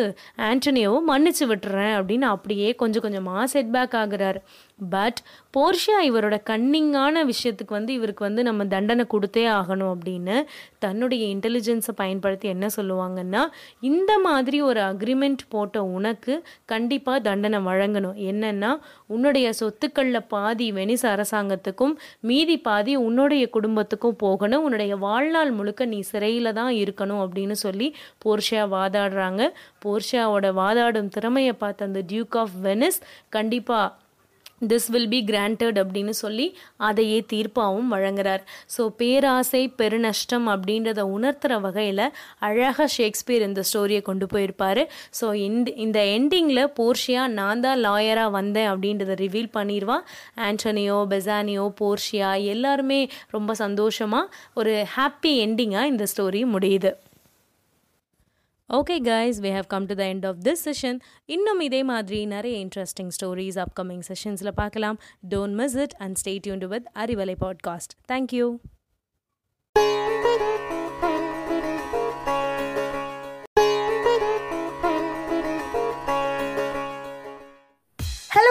ஆண்டனியோவை மன்னிச்சு விட்டுறேன். அப்படின்னு அப்படியே கொஞ்சம் கொஞ்சமாக செட்பேக் ஆகுறாரு. பட் போர்ஷியா இவரோட கன்னிங்கான விஷயத்துக்கு வந்து இவருக்கு வந்து நம்ம தண்டனை கொடுத்தே ஆகணும் அப்படின்னு தன்னுடைய இன்டெலிஜென்ஸை பயன்படுத்தி என்ன சொல்லுவாங்கன்னா இந்த மாதிரி ஒரு அக்ரிமெண்ட் போட்ட உனக்கு கண்டிப்பாக தண்டனை வழங்கணும். என்னன்னா உன்னுடைய சொத்துக்களில் பாதி வெனிஸ் அரசாங்கத்துக்கும் மீதி பாதி உன்னுடைய குடும்பத்துக்கும் போகணும். உன்னுடைய வாழ்நாள் முழுக்க நீ சிறையில் தான் இருக்கணும் அப்படின்னு சொல்லி போர்ஷியா வாதாடுறாங்க. போர்ஷியாவோட வாதாடும் திறமையை பார்த்த அந்த டியூக் ஆஃப் வெனிஸ் கண்டிப்பாக திஸ் வில் பி கிராண்டட் அப்படின்னு சொல்லி அதையே தீர்ப்பாகவும் வழங்குறார். ஸோ பேராசை பெருநஷ்டம் அப்படின்றத உணர்த்துற வகையில் அழகாக ஷேக்ஸ்பியர் இந்த ஸ்டோரியை கொண்டு போயிருப்பார். ஸோ இந்த இந்த எண்டிங்கில் போர்ஷியா நான் தான் லாயராக வந்தேன் அப்படின்றத ரிவீல் பண்ணிடுவான் ஆண்டனியோ பெசானியோ போர்ஷியா எல்லாருமே ரொம்ப சந்தோஷமாக ஒரு ஹாப்பி எண்டிங்காக இந்த ஸ்டோரி முடியுது. okay guys we have come to the end of this session இன்னும் இதே மாதிரி நிறைய இன்ட்ரெஸ்டிங் ஸ்டோரிஸ் அப்கமிங் செஷன்ஸில் பார்க்கலாம் don't miss it and stay tuned with Arivalai podcast thank you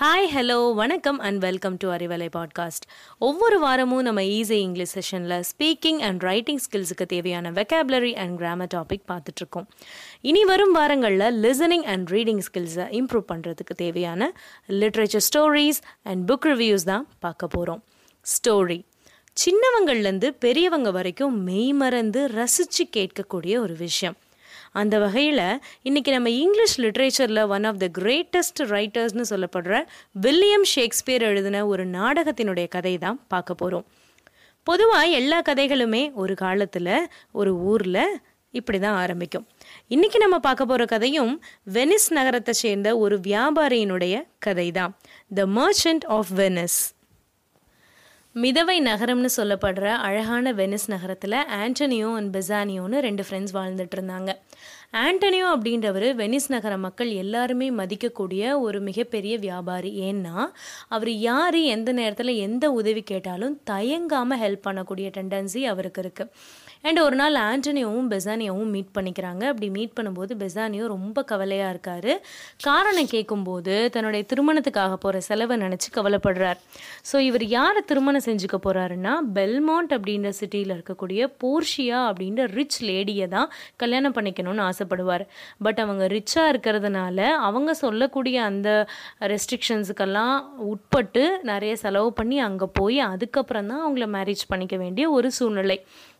hi hello வணக்கம் and welcome to Arivalai podcast ஒவ்வொரு வாரமும் நம்ம ஈஸி இங்கிலீஷ் செஷனில் ஸ்பீக்கிங் அண்ட் ரைட்டிங் ஸ்கில்ஸுக்கு தேவையான வெக்காபுலரி அண்ட் கிராமர் டாபிக் பார்த்துட்ருக்கோம் இனி வரும் வாரங்களில் லிசனிங் அண்ட் ரீடிங் ஸ்கில்ஸை இம்ப்ரூவ் பண்ணுறதுக்கு தேவையான literature stories and book reviews தான் பார்க்க போகிறோம் ஸ்டோரி சின்னவங்கள்லேருந்து பெரியவங்க வரைக்கும் மெய்மறந்து ரசித்து கேட்கக்கூடிய ஒரு விஷயம். அந்த வகையில் இன்றைக்கி நம்ம இங்கிலீஷ் லிட்ரேச்சரில் ஒன் ஆஃப் த கிரேட்டஸ்ட் ரைட்டர்ஸ்னு சொல்லப்படுற வில்லியம் ஷேக்ஸ்பியர் எழுதின ஒரு நாடகத்தினுடைய கதை தான் பார்க்க போகிறோம் பொதுவாக எல்லா கதைகளுமே ஒரு காலத்தில் ஒரு ஊரில் இப்படி தான் ஆரம்பிக்கும். இன்றைக்கி நம்ம பார்க்க போகிற கதையும் வெனிஸ் நகரத்தை சேர்ந்த ஒரு வியாபாரியினுடைய கதை தான் த மர்ச்சன்ட் ஆஃப் வெனிஸ் மிதவை நகரம்னு சொல்லப்படுற அழகான வெனிஸ் நகரத்தில் ஆண்டனியோ அண்ட் பெசானியோன்னு ரெண்டு ஃப்ரெண்ட்ஸ் வாழ்ந்துட்டு இருந்தாங்க. ஆண்டனியோ அப்படின்றவர் வெனிஸ் நகர மக்கள் எல்லாருமே மதிக்கக்கூடிய ஒரு மிகப்பெரிய வியாபாரி. ஏன்னா அவர் யார் எந்த நேரத்தில் எந்த உதவி கேட்டாலும் தயங்காமல் ஹெல்ப் பண்ணக்கூடிய டெண்டன்சி அவருக்கு இருக்குது அண்ட் ஒரு நாள் ஆண்டனியோவும் பெசானியோவும் மீட் பண்ணிக்கிறாங்க. அப்படி மீட் பண்ணும்போது பெசானியோ ரொம்ப கவலையாக இருக்கார். காரணம் கேட்கும்போது தன்னுடைய திருமணத்துக்காக போகிற செலவை நினச்சி கவலைப்படுறார். ஸோ இவர் யாரை திருமணம் செஞ்சுக்க போகிறாருன்னா பெல்மாண்ட் அப்படின்ற சிட்டியில் இருக்கக்கூடிய போர்ஷியா அப்படின்ற ரிச் லேடியை தான் கல்யாணம் பண்ணிக்கணும்னு ஆசைப்படுவார். பட் அவங்க ரிச்சாக இருக்கிறதுனால அவங்க சொல்லக்கூடிய அந்த ரெஸ்ட்ரிக்ஷன்ஸுக்கெல்லாம் உட்பட்டு நிறைய செலவு பண்ணி அங்கே போய் அதுக்கப்புறம் தான் அவங்கள மேரேஜ் பண்ணிக்க வேண்டிய ஒரு சூழ்நிலை.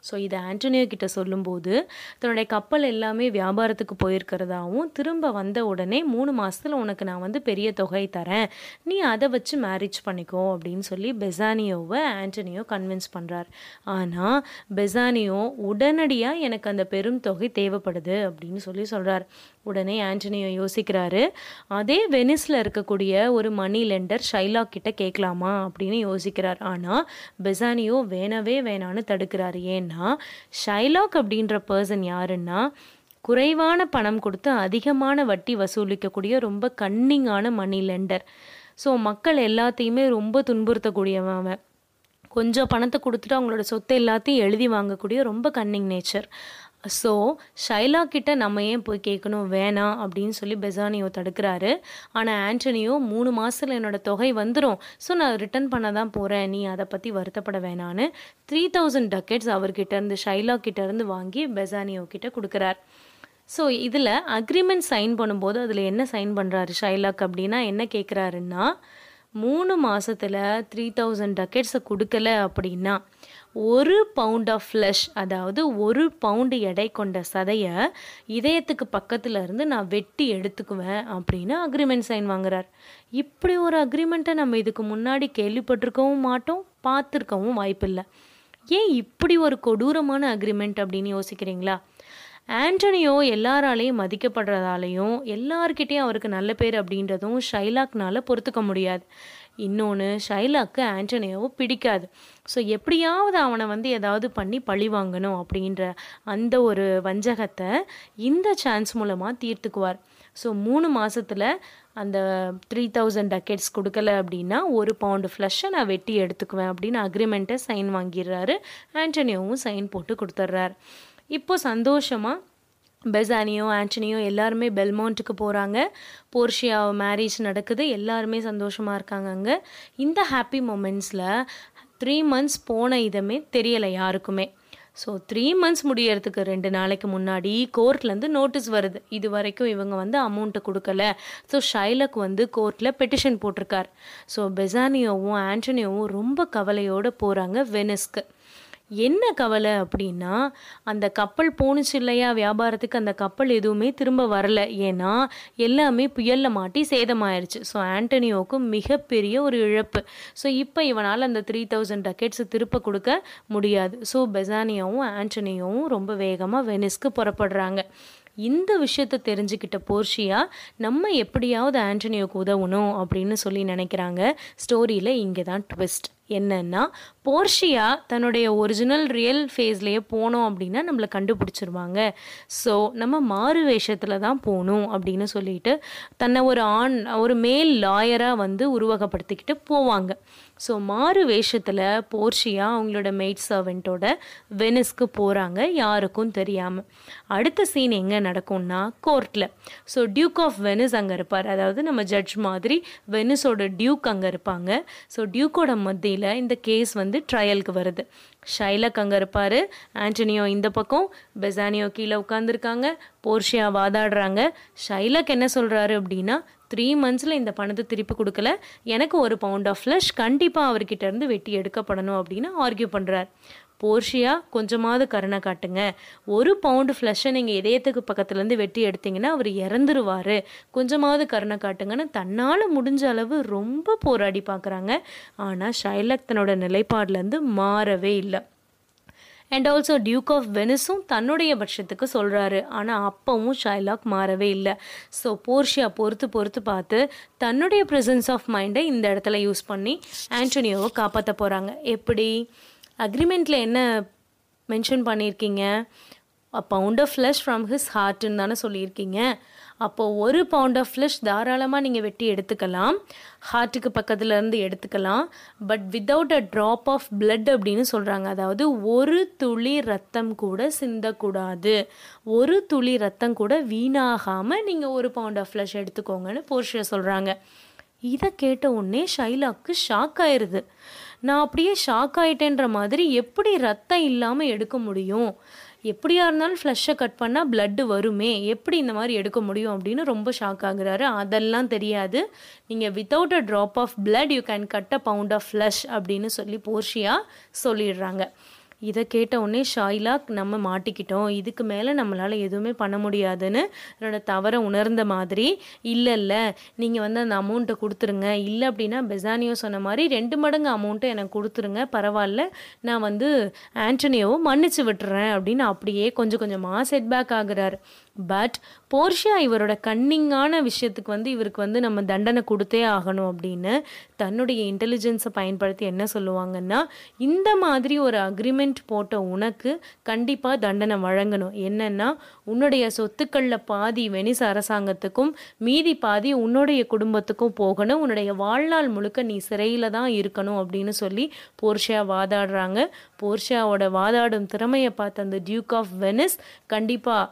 ஸோ இதை ஆண்டனியோ கிட்ட சொல்லும்போது தன்னுடைய கப்பல் எல்லாமே வியாபாரத்துக்கு போயிருக்கிறதாவும் திரும்ப வந்த உடனே மூணு மாதத்தில் உனக்கு நான் வந்து பெரிய தொகை தரேன். நீ அதை வச்சு மேரேஜ் பண்ணிக்கோ அப்படின்னு சொல்லி பெசானியோவை ஆண்டனியோ கன்வின்ஸ் பண்ணுறார் ஆனால் பெசானியோ உடனடியாக எனக்கு அந்த பெரும் தொகை தேவைப்படுது அப்படின்னு சொல்லி சொல்கிறார் உடனே ஆண்டனியோ யோசிக்கிறாரு அதே வெனிஸில் இருக்கக்கூடிய ஒரு மணி லெண்டர் ஷைலாக் கிட்ட கேட்கலாமா? அப்படின்னு யோசிக்கிறார். ஆனால் பெசானியோ வேணவே வேணான்னு தடுக்கிறார். ஏன்னா ஷைலாக் அப்படின்ற பர்சன் யாருன்னா குறைவான பணம் கொடுத்து அதிகமான வட்டி வசூலிக்கக்கூடிய ரொம்ப கன்னிங்கான மணி லெண்டர் ஸோ மக்கள் எல்லாத்தையுமே ரொம்ப துன்புறுத்தக்கூடியவன் அவன். கொஞ்சம் பணத்தை கொடுத்துட்டு அவங்களோட சொத்தை எல்லாத்தையும் எழுதி வாங்கக்கூடிய ரொம்ப கன்னிங் நேச்சர் ஸோ ஷைலா கிட்ட நம்ம ஏன் போய் கேட்கணும்? வேணாம் அப்படின்னு சொல்லி பெசானியோ தடுக்கிறாரு. ஆனால் ஆண்டனியோ மூணு மாதத்தில் என்னோட தொகை வந்துடும் ஸோ நான் ரிட்டர்ன் பண்ண தான் போகிறேன் நீ அதை பற்றி வருத்தப்பட வேணான்னு த்ரீ தௌசண்ட் டக்கெட்ஸ் அவர்கிட்ட இருந்து ஷைலா கிட்ட இருந்து வாங்கி பெசானியோ கிட்ட கொடுக்குறார். ஸோ இதில் அக்ரிமெண்ட் சைன் பண்ணும்போது அதில் என்ன சைன் பண்ணுறாரு ஷைலாக் அப்படின்னா என்ன கேட்குறாருன்னா மூணு மாதத்தில் த்ரீ தௌசண்ட் டக்கெட்ஸை கொடுக்கல அப்படின்னா ஒரு பவுண்ட் ஆஃப் ஃப்ளஷ் அதாவது ஒரு பவுண்டு எடை கொண்ட சதையை இதயத்துக்கு பக்கத்தில் இருந்து நான் வெட்டி எடுத்துக்குவேன் அப்படின்னு அக்ரிமெண்ட் சைன் வாங்குறார். இப்படி ஒரு அக்ரிமெண்ட்டை நம்ம இதுக்கு முன்னாடி கேள்விப்பட்டிருக்கவும் மாட்டோம் பார்த்துருக்கவும் வாய்ப்பில்லை. ஏன் இப்படி ஒரு கொடூரமான அக்ரிமெண்ட் அப்படின்னு யோசிக்கிறீங்களா? ஆண்டனியோ எல்லாராலையும் மதிக்கப்படுறதாலையும் எல்லார்கிட்டேயும் அவருக்கு நல்ல பேர் அப்படின்றதும் ஷைலாக்னால பொறுத்துக்க முடியாது. இன்னொன்று ஷைலாக்கு ஆண்டனியாவும் பிடிக்காது. ஸோ எப்படியாவது அவனை வந்து ஏதாவது பண்ணி பழி வாங்கணும் அப்படின்ற அந்த ஒரு வஞ்சகத்தை இந்த சான்ஸ் மூலமாக தீர்த்துக்குவார். ஸோ மூணு மாதத்தில் அந்த த்ரீ தௌசண்ட் டக்கெட்ஸ் கொடுக்கல அப்படின்னா ஒரு பவுண்டு ஃப்ளஷை நான் வெட்டி எடுத்துக்குவேன் அப்படின்னு அக்ரிமெண்ட்டை சைன் வாங்கிடுறாரு. ஆண்டனியோவும் சைன் போட்டு கொடுத்துட்றாரு. இப்போ சந்தோஷமாக பெசானியோ ஆண்டனியோ எல்லாருமே பெல்மௌண்ட்டுக்கு போகிறாங்க போர்ஷியா மேரேஜ் நடக்குது. எல்லாருமே சந்தோஷமாக இருக்காங்க அங்கே. இந்த ஹாப்பி மூமெண்ட்ஸில் த்ரீ மந்த்ஸ் போன இதமே தெரியலை யாருக்குமே. ஸோ த்ரீ மந்த்ஸ் முடியறதுக்கு ரெண்டு நாளைக்கு முன்னாடி கோர்ட்லேருந்து நோட்டீஸ் வருது. இது வரைக்கும் இவங்க வந்து அமௌண்ட்டை கொடுக்கல. ஸோ ஷைலக் வந்து கோர்ட்டில் பெட்டிஷன் போட்டிருக்கார். ஸோ பெசானியோவும் ஆண்டனியோவும் ரொம்ப கவலையோடு போகிறாங்க வெனிஸ்க்கு. என்ன கவலை அப்படின்னா அந்த கப்பல் போணுச்சு இல்லையா? வியாபாரத்துக்கு அந்த கப்பல் எதுவுமே திரும்ப வரல. ஏன்னா எல்லாமே புயலில் மாட்டி சேதமாயிருச்சு. ஸோ ஆண்டனியோவுக்கு மிகப்பெரிய ஒரு இழப்பு. ஸோ இப்போ இவனால் அந்த த்ரீ தௌசண்ட் டக்கெட்ஸ் திருப்ப கொடுக்க முடியாது. ஸோ பெசானியாவும் ஆண்டனியோவும் ரொம்ப வேகமாக வெனிஸ்க்கு புறப்படுறாங்க. இந்த விஷயத்தை தெரிஞ்சுக்கிட்ட போர்ஷியா நம்ம எப்படியாவது ஆண்டனியோக்கு உதவணும் அப்படின்னு சொல்லி நினைக்கிறாங்க. ஸ்டோரியில் இங்கே தான் ட்விஸ்ட். என்னன்னா போர்ஷியா தன்னுடைய ஒரிஜினல் ரியல் ஃபேஸ்லேயே போனோம் அப்படின்னா நம்மளை கண்டுபிடிச்சிருவாங்க. ஸோ நம்ம மாறு வேஷத்தில் தான் போகணும் அப்படின்னு சொல்லிட்டு தன்னை ஒரு ஆண் ஒரு மேல் லாயராக வந்து உருவகப்படுத்திக்கிட்டு போவாங்க. ஸோ மாறு வேஷத்தில் போர்ஷியா அவங்களோட மெய்ட் சர்வெண்ட்டோட வெனிஸ்க்கு போகிறாங்க யாருக்கும் தெரியாமல் அடுத்த சீன் எங்கே நடக்கும்னா கோர்ட்டில் ஸோ டியூக் ஆஃப் வெனிஸ் அங்கே இருப்பார். அதாவது நம்ம ஜட்ஜ் மாதிரி வெனிஸோட டியூக் அங்கே இருப்பாங்க. ஸோ டியூக்கோட மத்தியில் இந்த கேஸ் வந்து ட்ரையலுக்கு வருது. ஷைலக் அங்கே இருப்பார். ஆண்டனியோ இந்த பக்கம். பெசானியோ கீழே உட்காந்துருக்காங்க போர்ஷியா வாதாடுறாங்க. ஷைலக் என்ன சொல்கிறாரு அப்படின்னா த்ரீ மந்த்ஸில் இந்த பணத்தை திருப்பி கொடுக்கல. எனக்கு ஒரு பவுண்ட் ஆஃப் ஃப்ளஷ் கண்டிப்பாக அவர்கிட்ட இருந்து வெட்டி எடுக்கப்படணும் அப்படின்னு ஆர்கியூ பண்ணுறார் போர்ஷியா கொஞ்சமாவது கருணை காட்டுங்க. ஒரு பவுண்டு ஃப்ளஷை நீங்கள் இதயத்துக்கு பக்கத்துலேருந்து வெட்டி எடுத்தீங்கன்னா அவர் இறந்துருவார். கொஞ்சமாவது கருணை காட்டுங்கன்னு தன்னால் முடிஞ்ச அளவு ரொம்ப போராடி பார்க்குறாங்க ஆனால் ஷைலக் தன்னோட நிலைப்பாடுலேருந்து மாறவே இல்லை. அண்ட் ஆல்சோ டியூக் ஆஃப் வெனிஸும் தன்னுடைய பட்சத்துக்கு சொல்கிறாரு ஆனால் அப்பவும் ஷைலாக் மாறவே இல்லை. ஸோ போர்ஷியா பொறுத்து பொறுத்து பார்த்து தன்னுடைய ப்ரெசன்ஸ் ஆஃப் மைண்டை இந்த இடத்துல யூஸ் பண்ணி ஆன்டோனியோவை காப்பாற்ற போகிறாங்க எப்படி? அக்ரிமெண்ட்டில் என்ன மென்ஷன் பண்ணியிருக்கீங்க? Pound of flesh from his ஹார்ட்டுன்னு தானே சொல்லியிருக்கீங்க. அப்போது ஒரு பவுண்ட் ஆஃப் ஃப்ளஷ் தாராளமாக நீங்கள் வெட்டி எடுத்துக்கலாம். ஹார்ட்டுக்கு பக்கத்தில் இருந்து எடுத்துக்கலாம். But without a drop of blood அப்படின்னு சொல்கிறாங்க அதாவது ஒரு துளி ரத்தம் கூட சிந்தக்கூடாது. ஒரு துளி ரத்தம் கூட வீணாகாமல் நீங்கள் ஒரு பவுண்ட் ஆஃப் ஃப்ளஷ் எடுத்துக்கோங்கன்னு போர்ஷியா சொல்கிறாங்க இதை கேட்ட உடனே ஷைலாக்கு ஷாக் ஆயிருது. நான் அப்படியே ஷாக் ஆயிட்டேன்ற மாதிரி எப்படி ரத்தம் இல்லாமல் எடுக்க முடியும்? எப்படியா இருந்தாலும் ஃப்ளஷ்ஷை கட் பண்ணால் பிளட்டு வருமே? எப்படி இந்த மாதிரி எடுக்க முடியும் அப்படின்னு ரொம்ப ஷாக் ஆகுறாரு. அதெல்லாம் தெரியாது. நீங்கள் without a drop of blood you can cut a pound of flesh அப்படின்னு சொல்லி போர்ஷியா சொல்லிடுறாங்க. இதை கேட்ட உடனே ஷாயிலாக் நம்ம மாட்டிக்கிட்டோம். இதுக்கு மேலே நம்மளால் எதுவுமே பண்ண முடியாதுன்னு என்னோடய தவறை உணர்ந்த மாதிரி இல்லை இல்லை நீங்கள் வந்து அந்த அமௌண்ட்டை கொடுத்துருங்க. இல்லை அப்படின்னா பெசானியோ சொன்ன மாதிரி ரெண்டு மடங்கு அமௌண்ட்டை எனக்கு கொடுத்துருங்க. பரவாயில்ல நான் வந்து ஆன்டனியோவும் மன்னிச்சு விட்டுறேன். அப்படின்னு அப்படியே கொஞ்சம் கொஞ்சமாக செட்பேக் ஆகுறாரு. பட் போர்ஷியா இவரோட கன்னிங்கான விஷயத்துக்கு வந்து இவருக்கு வந்து நம்ம தண்டனை கொடுத்தே ஆகணும் அப்படின்னு தன்னுடைய இன்டெலிஜென்ஸை பயன்படுத்தி என்ன சொல்லுவாங்கன்னா இந்த மாதிரி ஒரு அக்ரிமெண்ட் போட்ட உனக்கு கண்டிப்பாக தண்டனை வழங்கணும். என்னன்னா உன்னுடைய சொத்துக்களில் பாதி வெனிஸ் அரசாங்கத்துக்கும் மீதி பாதி உன்னுடைய குடும்பத்துக்கும் போகணும். உன்னுடைய வாழ்நாள் முழுக்க நீ சிறையில் தான் இருக்கணும் அப்படின்னு சொல்லி போர்ஷியா வாதாடுறாங்க. போர்ஷியாவோட வாதாடும் திறமையை பார்த்த அந்த டியூக் ஆஃப் வெனிஸ் கண்டிப்பாக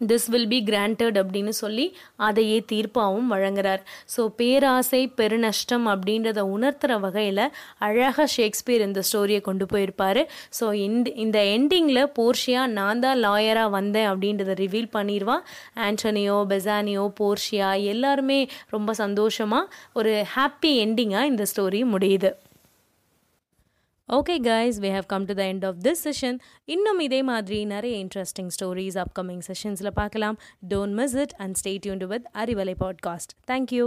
திஸ் வில் பி கிராண்டட் அப்படின்னு சொல்லி அதையே தீர்ப்பாகவும் வழங்குறார். ஸோ பேராசை பெருநஷ்டம் அப்படின்றத உணர்த்துற வகையில் அழகாக ஷேக்ஸ்பியர் இந்த ஸ்டோரியை கொண்டு போயிருப்பார். ஸோ இந்த இந்த எண்டிங்கில் போர்ஷியா நான் தான் லாயராக வந்தேன் அப்படின்றத ரிவீல் பண்ணிடுவா ஆண்டனியோ பெசானியோ போர்ஷியா எல்லாருமே ரொம்ப சந்தோஷமாக ஒரு ஹாப்பி எண்டிங்காக இந்த ஸ்டோரி முடியுது. Okay guys we have come to the end of this session இன்னும் இதே மாதிரி நிறைய இன்ட்ரெஸ்டிங் ஸ்டோரிஸ் அப்கமிங் செஷன்ஸில் பார்க்கலாம் don't miss it and stay tuned with Arivalai podcast thank you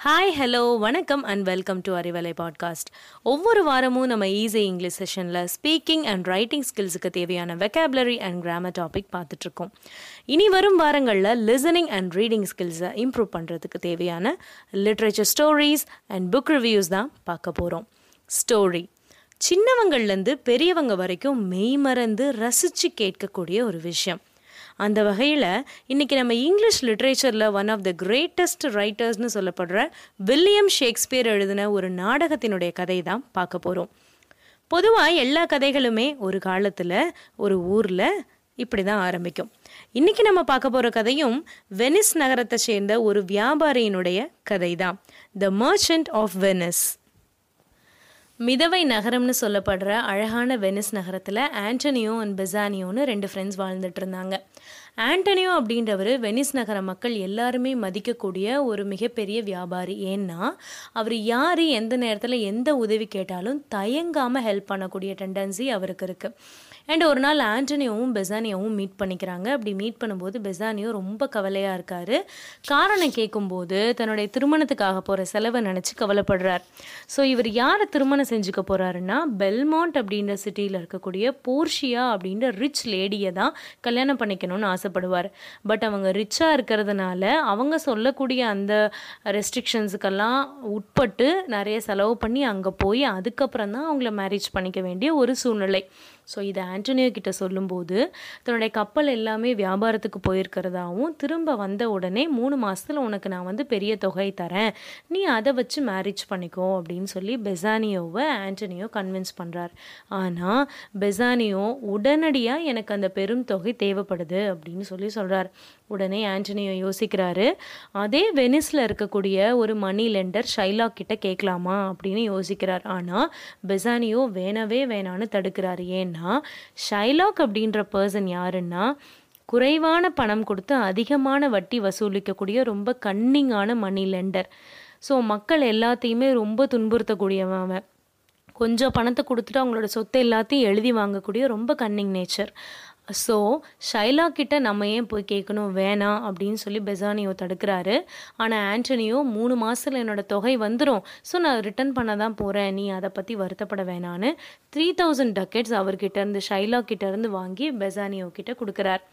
hi hello வணக்கம் and welcome to Arivalai podcast ஒவ்வொரு வாரமும் நம்ம ஈஸி இங்கிலீஷ் செஷனில் ஸ்பீக்கிங் அண்ட் ரைட்டிங் ஸ்கில்ஸுக்கு தேவையான வெக்காபுலரி அண்ட் கிராமர் டாபிக் பார்த்துட்ருக்கோம் இனி வரும் வாரங்களில் லிசனிங் அண்ட் ரீடிங் ஸ்கில்ஸை இம்ப்ரூவ் பண்ணுறதுக்கு தேவையான literature stories and book reviews தான் பார்க்க போகிறோம் ஸ்டோரி சின்னவங்கள்லேருந்து பெரியவங்க வரைக்கும் மெய்மறந்து ரசித்து கேட்கக்கூடிய ஒரு விஷயம். அந்த வகையில் இன்றைக்கி நம்ம இங்கிலீஷ் லிட்ரேச்சரில் ஒன் ஆஃப் த கிரேட்டஸ்ட் ரைட்டர்ஸ்னு சொல்லப்படுற வில்லியம் ஷேக்ஸ்பியர் எழுதின ஒரு நாடகத்தினுடைய கதை தான் பார்க்க போகிறோம் பொதுவாக எல்லா கதைகளுமே ஒரு காலத்தில் ஒரு ஊரில் இப்படி தான் ஆரம்பிக்கும். இன்றைக்கி நம்ம பார்க்க போகிற கதையும் வெனிஸ் நகரத்தை சேர்ந்த ஒரு வியாபாரியினுடைய கதை தான் த மர்ச்சன்ட் ஆஃப் வெனிஸ் மிதவை நகரம்னு சொல்லப்படுற அழகான வெனிஸ் நகரத்தில் ஆண்டனியோ அண்ட் பெசானியோன்னு ரெண்டு ஃப்ரெண்ட்ஸ் வாழ்ந்துட்டு இருந்தாங்க ஆண்டனியோ அப்படின்றவர் வெனிஸ் நகர மக்கள் எல்லாருமே மதிக்கக்கூடிய ஒரு மிகப்பெரிய வியாபாரி. ஏன்னா அவர் யார் எந்த நேரத்தில் எந்த உதவி கேட்டாலும் தயங்காமல் ஹெல்ப் பண்ணக்கூடிய டெண்டன்சி அவருக்கு இருக்குது அண்ட் ஒரு நாள் ஆண்டனியோவும் பெசானியாவும் மீட் பண்ணிக்கிறாங்க. அப்படி மீட் பண்ணும்போது பெசானியோ ரொம்ப கவலையாக இருக்கார். காரணம் கேட்கும்போது தன்னுடைய திருமணத்துக்காக போகிற செலவை நினச்சி கவலைப்படுறார். ஸோ இவர் யாரை திருமணம் செஞ்சுக்க போகிறாருன்னா பெல்மாண்ட் அப்படின்ற சிட்டியில் இருக்கக்கூடிய போர்ஷியா அப்படின்ற ரிச் லேடியை தான் கல்யாணம் பண்ணிக்கணும்னு ஆசைப்படுவார். பட் அவங்க ரிச்சாக இருக்கிறதுனால அவங்க சொல்லக்கூடிய அந்த ரெஸ்ட்ரிக்ஷன்ஸுக்கெல்லாம் உட்பட்டு நிறைய செலவு பண்ணி அங்கே போய் அதுக்கப்புறம் தான் அவங்கள மேரேஜ் பண்ணிக்க வேண்டிய ஒரு சூழ்நிலை. ஸோ இதை ஆண்டனியோ கிட்ட சொல்லும்போது தன்னுடைய கப்பல் எல்லாமே வியாபாரத்துக்கு போயிருக்கிறதாவும் திரும்ப வந்த உடனே மூணு மாதத்தில் உனக்கு நான் வந்து பெரிய தொகை தரேன். நீ அதை வச்சு மேரேஜ் பண்ணிக்கோ அப்படின்னு சொல்லி பெசானியோவை ஆண்டனியோ கன்வின்ஸ் பண்ணுறார் ஆனால் பெசானியோ உடனடியாக எனக்கு அந்த பெரும் தொகை தேவைப்படுது அப்படின்னு சொல்லி சொல்கிறார் உடனே ஆண்டனியோ யோசிக்கிறாரு அதே வெனிஸில் இருக்கக்கூடிய ஒரு மணி லெண்டர் ஷைலாக் கிட்ட கேட்கலாமா? அப்படின்னு யோசிக்கிறார். ஆனால் பெசானியோ வேணவே வேணான்னு தடுக்கிறாரு. ஏன்னா ஷைலாக் அப்படின்ற பர்சன் யாருன்னா குறைவான பணம் கொடுத்து அதிகமான வட்டி வசூலிக்கக்கூடிய ரொம்ப கன்னிங்கான மணி லெண்டர் ஸோ மக்கள் எல்லாத்தையுமே ரொம்ப துன்புறுத்தக்கூடியவன் அவன். கொஞ்சம் பணத்தை கொடுத்துட்டு அவங்களோட சொத்தை எல்லாத்தையும் எழுதி வாங்கக்கூடிய ரொம்ப கன்னிங் நேச்சர் ஸோ ஷைலா கிட்ட நம்ம ஏன் போய் கேட்கணும்? வேணாம் அப்படின்னு சொல்லி பெசானியோ தடுக்கிறாரு. ஆனால் ஆண்டனியோ மூணு மாதத்தில் என்னோட தொகை வந்துடும் ஸோ நான் ரிட்டர்ன் பண்ண தான் போகிறேன் நீ அதை பற்றி வருத்தப்பட வேணான்னு த்ரீ தௌசண்ட் டக்கெட்ஸ் அவர்கிட்ட இருந்து ஷைலா கிட்டேருந்து வாங்கி பெசானியோ கிட்ட கொடுக்குறார்.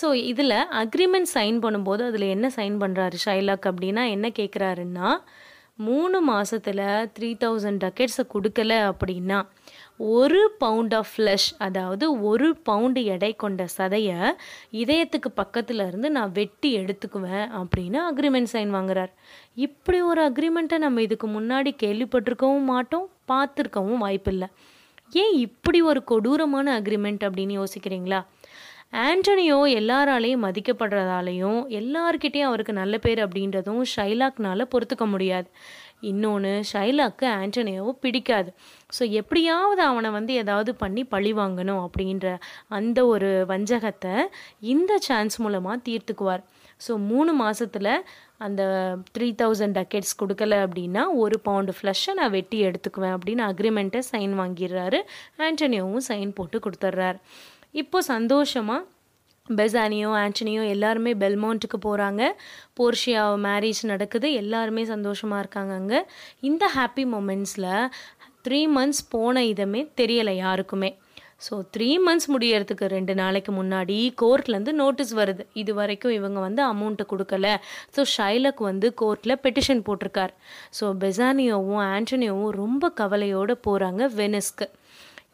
ஸோ இதில் அக்ரிமெண்ட் சைன் பண்ணும்போது அதில் என்ன சைன் பண்ணுறாரு ஷைலாக் அப்படின்னா என்ன கேட்குறாருன்னா மூணு மாதத்தில் த்ரீ தௌசண்ட் டக்கெட்ஸை கொடுக்கல அப்படின்னா ஒரு பவுண்ட் ஆஃப் ஃப்ளஷ் அதாவது ஒரு பவுண்டு எடை கொண்ட சதையை இதயத்துக்கு பக்கத்தில் இருந்து நான் வெட்டி எடுத்துக்குவேன் அப்படின்னு அக்ரிமெண்ட் சைன் வாங்குறார். இப்படி ஒரு அக்ரிமெண்ட்டை நம்ம இதுக்கு முன்னாடி கேள்விப்பட்டிருக்கவும் மாட்டோம் பார்த்துருக்கவும் வாய்ப்பில்லை. ஏன் இப்படி ஒரு கொடூரமான அக்ரிமெண்ட் அப்படின்னு யோசிக்கிறீங்களா? ஆண்டனியோ எல்லாராலையும் மதிக்கப்படுறதாலையும் எல்லார்கிட்டேயும் அவருக்கு நல்ல பேர் அப்படின்றதும் ஷைலாக்னால பொறுத்துக்க முடியாது. இன்னொன்று ஷைலாக்கு ஆண்டனியாவும் பிடிக்காது. ஸோ எப்படியாவது அவனை வந்து ஏதாவது பண்ணி பழி வாங்கணும் அப்படின்ற அந்த ஒரு வஞ்சகத்தை இந்த சான்ஸ் மூலமாக தீர்த்துக்குவார். ஸோ மூணு மாதத்தில் அந்த த்ரீ தௌசண்ட் டக்கெட்ஸ் கொடுக்கல அப்படின்னா ஒரு பவுண்டு ஃப்ளஷை நான் வெட்டி எடுத்துக்குவேன் அப்படின்னு அக்ரிமெண்ட்டை சைன் வாங்கிடுறாரு. ஆண்டனியோவும் சைன் போட்டு கொடுத்துட்றாரு. இப்போ சந்தோஷமாக பெசானியோ ஆண்டனியோ எல்லாருமே பெல்மோண்ட்டுக்கு போகிறாங்க போர்ஷியா மேரேஜ் நடக்குது. எல்லாருமே சந்தோஷமாக இருக்காங்க அங்கே. இந்த ஹாப்பி மூமெண்ட்ஸில் த்ரீ மந்த்ஸ் போன இதமே தெரியலை யாருக்குமே. ஸோ த்ரீ மந்த்ஸ் முடியறதுக்கு ரெண்டு நாளைக்கு முன்னாடி கோர்ட்லேருந்து நோட்டீஸ் வருது. இது வரைக்கும் இவங்க வந்து அமௌண்ட்டை கொடுக்கல. ஸோ ஷைலக் வந்து கோர்ட்டில் பெட்டிஷன் போட்டிருக்கார். ஸோ பெசானியோவும் ஆண்டனியோவும் ரொம்ப கவலையோடு போகிறாங்க வெனிஸ்க்கு.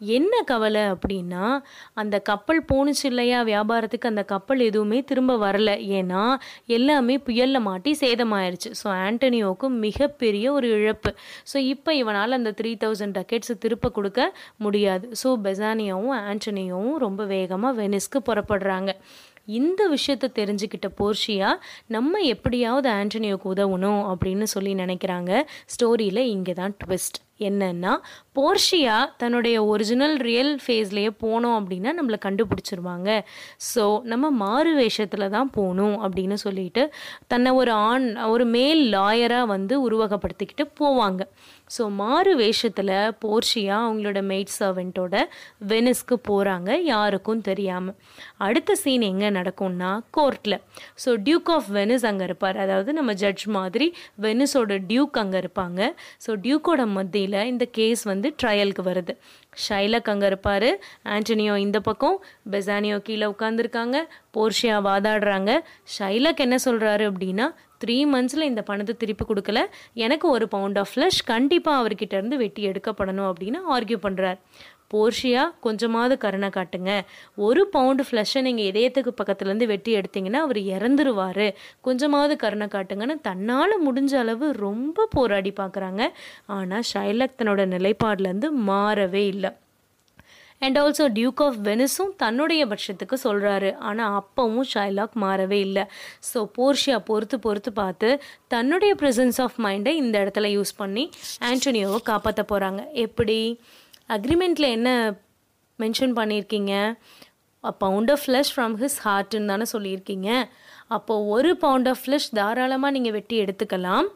என்ன கவலை அப்படின்னா அந்த கப்பல் போணுச்சு இல்லையா? வியாபாரத்துக்கு அந்த கப்பல் எதுவுமே திரும்ப வரல. ஏன்னா எல்லாமே புயலில் மாட்டி சேதமாயிருச்சு. ஸோ ஆண்டனியோவுக்கு மிகப்பெரிய ஒரு இழப்பு. ஸோ இப்போ இவனால் அந்த த்ரீ தௌசண்ட் டக்கெட்ஸ் திருப்ப கொடுக்க முடியாது. ஸோ பெசானியாவும் ஆண்டனியோவும் ரொம்ப வேகமாக வெனிஸ்க்கு புறப்படுறாங்க. இந்த விஷயத்தை தெரிஞ்சுக்கிட்ட போர்ஷியா நம்ம எப்படியாவது ஆண்டனியோக்கு உதவணும் அப்படின்னு சொல்லி நினைக்கிறாங்க. ஸ்டோரியில் இங்கே தான் ட்விஸ்ட் என்னன்னா போர்ஷியா தன்னுடைய ஒரிஜினல் ரியல் ஃபேஸ்லேயே போனோம் அப்படின்னா நம்மளை கண்டுபிடிச்சிருவாங்க. ஸோ நம்ம மாறு வேஷத்தில் தான் போகணும் அப்படின்னு சொல்லிட்டு தன்னை ஒரு ஆண் ஒரு மேல் லாயராக வந்து உருவகப்படுத்திக்கிட்டு போவாங்க. ஸோ மாறு வேஷத்தில் போர்ஷியா அவங்களோட மெய்ட் சர்வெண்ட்டோட வெனிஸ்க்கு போகிறாங்க யாருக்கும் தெரியாமல் அடுத்த சீன் எங்கே நடக்கும்னா கோர்ட்டில் ஸோ டியூக் ஆஃப் வெனிஸ் அங்கே இருப்பார். அதாவது நம்ம ஜட்ஜ் மாதிரி வெனிஸோட டியூக் அங்கே இருப்பாங்க. ஸோ டியூக்கோட மத்தியில் இந்த கேஸ் வந்து ட்ரையலுக்கு வருது. ஷைலக் அங்கே இருப்பார். ஆண்டனியோ இந்த பக்கம். பெசானியோ கீழே உட்காந்துருக்காங்க போர்ஷியா வாதாடுறாங்க. ஷைலக் என்ன சொல்கிறாரு அப்படின்னா த்ரீ மந்த்ஸில் இந்த பணத்தை திருப்பி கொடுக்கல. எனக்கு ஒரு பவுண்ட் ஆஃப் ஃப்ளஷ் கண்டிப்பாக அவர்கிட்ட இருந்து வெட்டி எடுக்கப்படணும் அப்படின்னு ஆர்கியூ பண்ணுறார் போர்ஷியா கொஞ்சமாவது கருணை காட்டுங்க. ஒரு பவுண்டு ஃப்ளஷை நீங்கள் இதயத்துக்கு பக்கத்துலேருந்து வெட்டி எடுத்தீங்கன்னா அவர் இறந்துருவார். கொஞ்சமாவது கருணை காட்டுங்கன்னு தன்னால் முடிஞ்ச அளவு ரொம்ப போராடி பார்க்குறாங்க. ஆனால் ஷைலக் தன்னோட நிலைப்பாடுலேருந்து மாறவே இல்லை. அண்ட் ஆல்சோ டியூக் ஆஃப் வெனிஸும் தன்னுடைய பட்சத்துக்கு சொல்கிறாரு ஆனால் அப்பவும் ஷைலாக் மாறவே இல்லை. ஸோ போர்ஷியா பொறுத்து பொறுத்து பார்த்து தன்னுடைய ப்ரெசன்ஸ் ஆஃப் மைண்டை இந்த இடத்துல யூஸ் பண்ணி ஆன்டோனியோவை காப்பாற்ற போகிறாங்க எப்படி? அக்ரிமெண்ட்டில் என்ன மென்ஷன் பண்ணியிருக்கீங்க? Pound of flesh from his ஹார்ட்டுன்னு தானே சொல்லியிருக்கீங்க. அப்போது ஒரு பவுண்ட் ஆஃப் ஃப்ளஷ் தாராளமாக நீங்கள் வெட்டி எடுத்துக்கலாம்.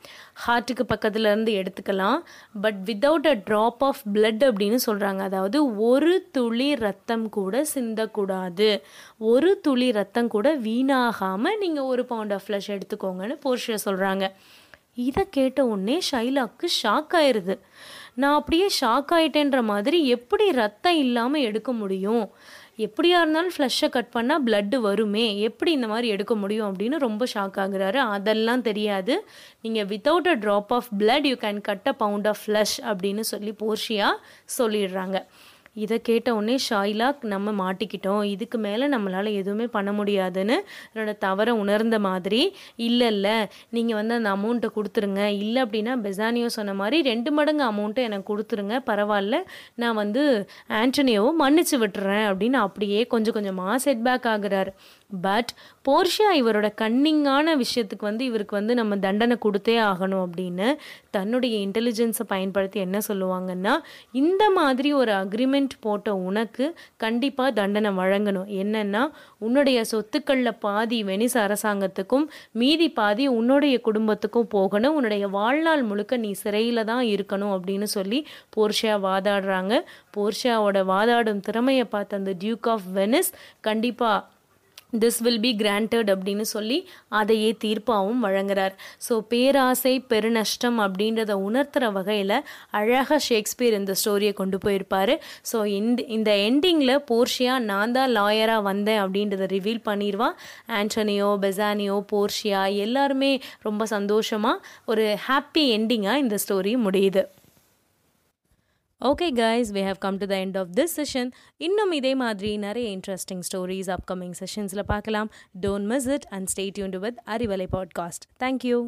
ஹார்ட்டுக்கு பக்கத்தில் இருந்து எடுத்துக்கலாம். But without a drop of blood அப்படின்னு சொல்கிறாங்க அதாவது ஒரு துளி ரத்தம் கூட சிந்தக்கூடாது. ஒரு துளி ரத்தம் கூட வீணாகாமல் நீங்கள் ஒரு பவுண்ட் ஆஃப் ஃப்ளஷ் எடுத்துக்கோங்கன்னு போர்ஷியா சொல்கிறாங்க இதை கேட்ட உடனே ஷைலாக்கு ஷாக் ஆயிடுது நான் அப்படியே ஷாக் ஆயிட்டேன்ற மாதிரி எப்படி ரத்தம் இல்லாமல் எடுக்க முடியும்? எப்படியா இருந்தாலும் ஃப்ளஷ்ஷை கட் பண்ணால் பிளட்டு வருமே? எப்படி இந்த மாதிரி எடுக்க முடியும் அப்படின்னு ரொம்ப ஷாக் ஆகுறாரு. அதெல்லாம் தெரியாது. நீங்கள் without a drop of blood you can cut a pound of flesh அப்படின்னு சொல்லி போர்ஷியா சொல்லிடுறாங்க. இதை கேட்ட உடனே ஷாய்லாக் நம்ம மாட்டிக்கிட்டோம். இதுக்கு மேலே நம்மளால் எதுவுமே பண்ண முடியாதுன்னு என்னோட தவறை உணர்ந்த மாதிரி இல்லை இல்லை நீங்கள் வந்து அந்த அமௌண்ட்டை கொடுத்துருங்க. இல்லை அப்படின்னா பெசானியோ சொன்ன மாதிரி ரெண்டு மடங்கு அமௌண்ட்டை எனக்கு கொடுத்துருங்க. பரவாயில்ல நான் வந்து ஆண்டனியோவை மன்னிச்சு விட்டுறேன். அப்படின்னு அப்படியே கொஞ்சம் கொஞ்சமாக செட்பேக் ஆகுறாரு. பட் போர்ஷியா இவரோட கன்னிங்கான விஷயத்துக்கு வந்து இவருக்கு வந்து நம்ம தண்டனை கொடுத்தே ஆகணும் அப்படின்னு தன்னுடைய இன்டெலிஜென்ஸை பயன்படுத்தி என்ன சொல்லுவாங்கன்னா இந்த மாதிரி ஒரு அக்ரிமெண்ட் போட்ட உனக்கு கண்டிப்பாக தண்டனை வழங்கணும். என்னன்னா உன்னுடைய சொத்துக்களில் பாதி வெனிஸ் அரசாங்கத்துக்கும் மீதி பாதி உன்னுடைய குடும்பத்துக்கும் போகணும். உன்னுடைய வாழ்நாள் முழுக்க நீ சிறையில் தான் இருக்கணும் அப்படின்னு சொல்லி போர்ஷியா வாதாடுறாங்க. போர்ஷியாவோட வாதாடும் திறமையை பார்த்த அந்த டியூக் ஆஃப் வெனிஸ் கண்டிப்பாக திஸ் வில் பி கிராண்டட் அப்படின்னு சொல்லி அதையே தீர்ப்பாகவும் வழங்குறார். ஸோ பேராசை பெருநஷ்டம் அப்படின்றத உணர்த்துற வகையில் அழகாக ஷேக்ஸ்பியர் இந்த ஸ்டோரியை கொண்டு போயிருப்பார். ஸோ இந்த இந்த எண்டிங்கில் போர்ஷியா நான் தான் லாயராக வந்தேன் அப்படின்றத ரிவீல் பண்ணிடுவான் ஆண்டனியோ பெசானியோ போர்ஷியா எல்லாருமே ரொம்ப சந்தோஷமாக ஒரு ஹாப்பி எண்டிங்காக இந்த ஸ்டோரி முடியுது. okay guys we have come to the end of this session இன்னும் இதே மாதிரி நிறைய இன்ட்ரெஸ்டிங் ஸ்டோரிஸ் அப்கமிங் செஷன்ஸில் பார்க்கலாம் don't miss it and stay tuned with Arivalai podcast thank you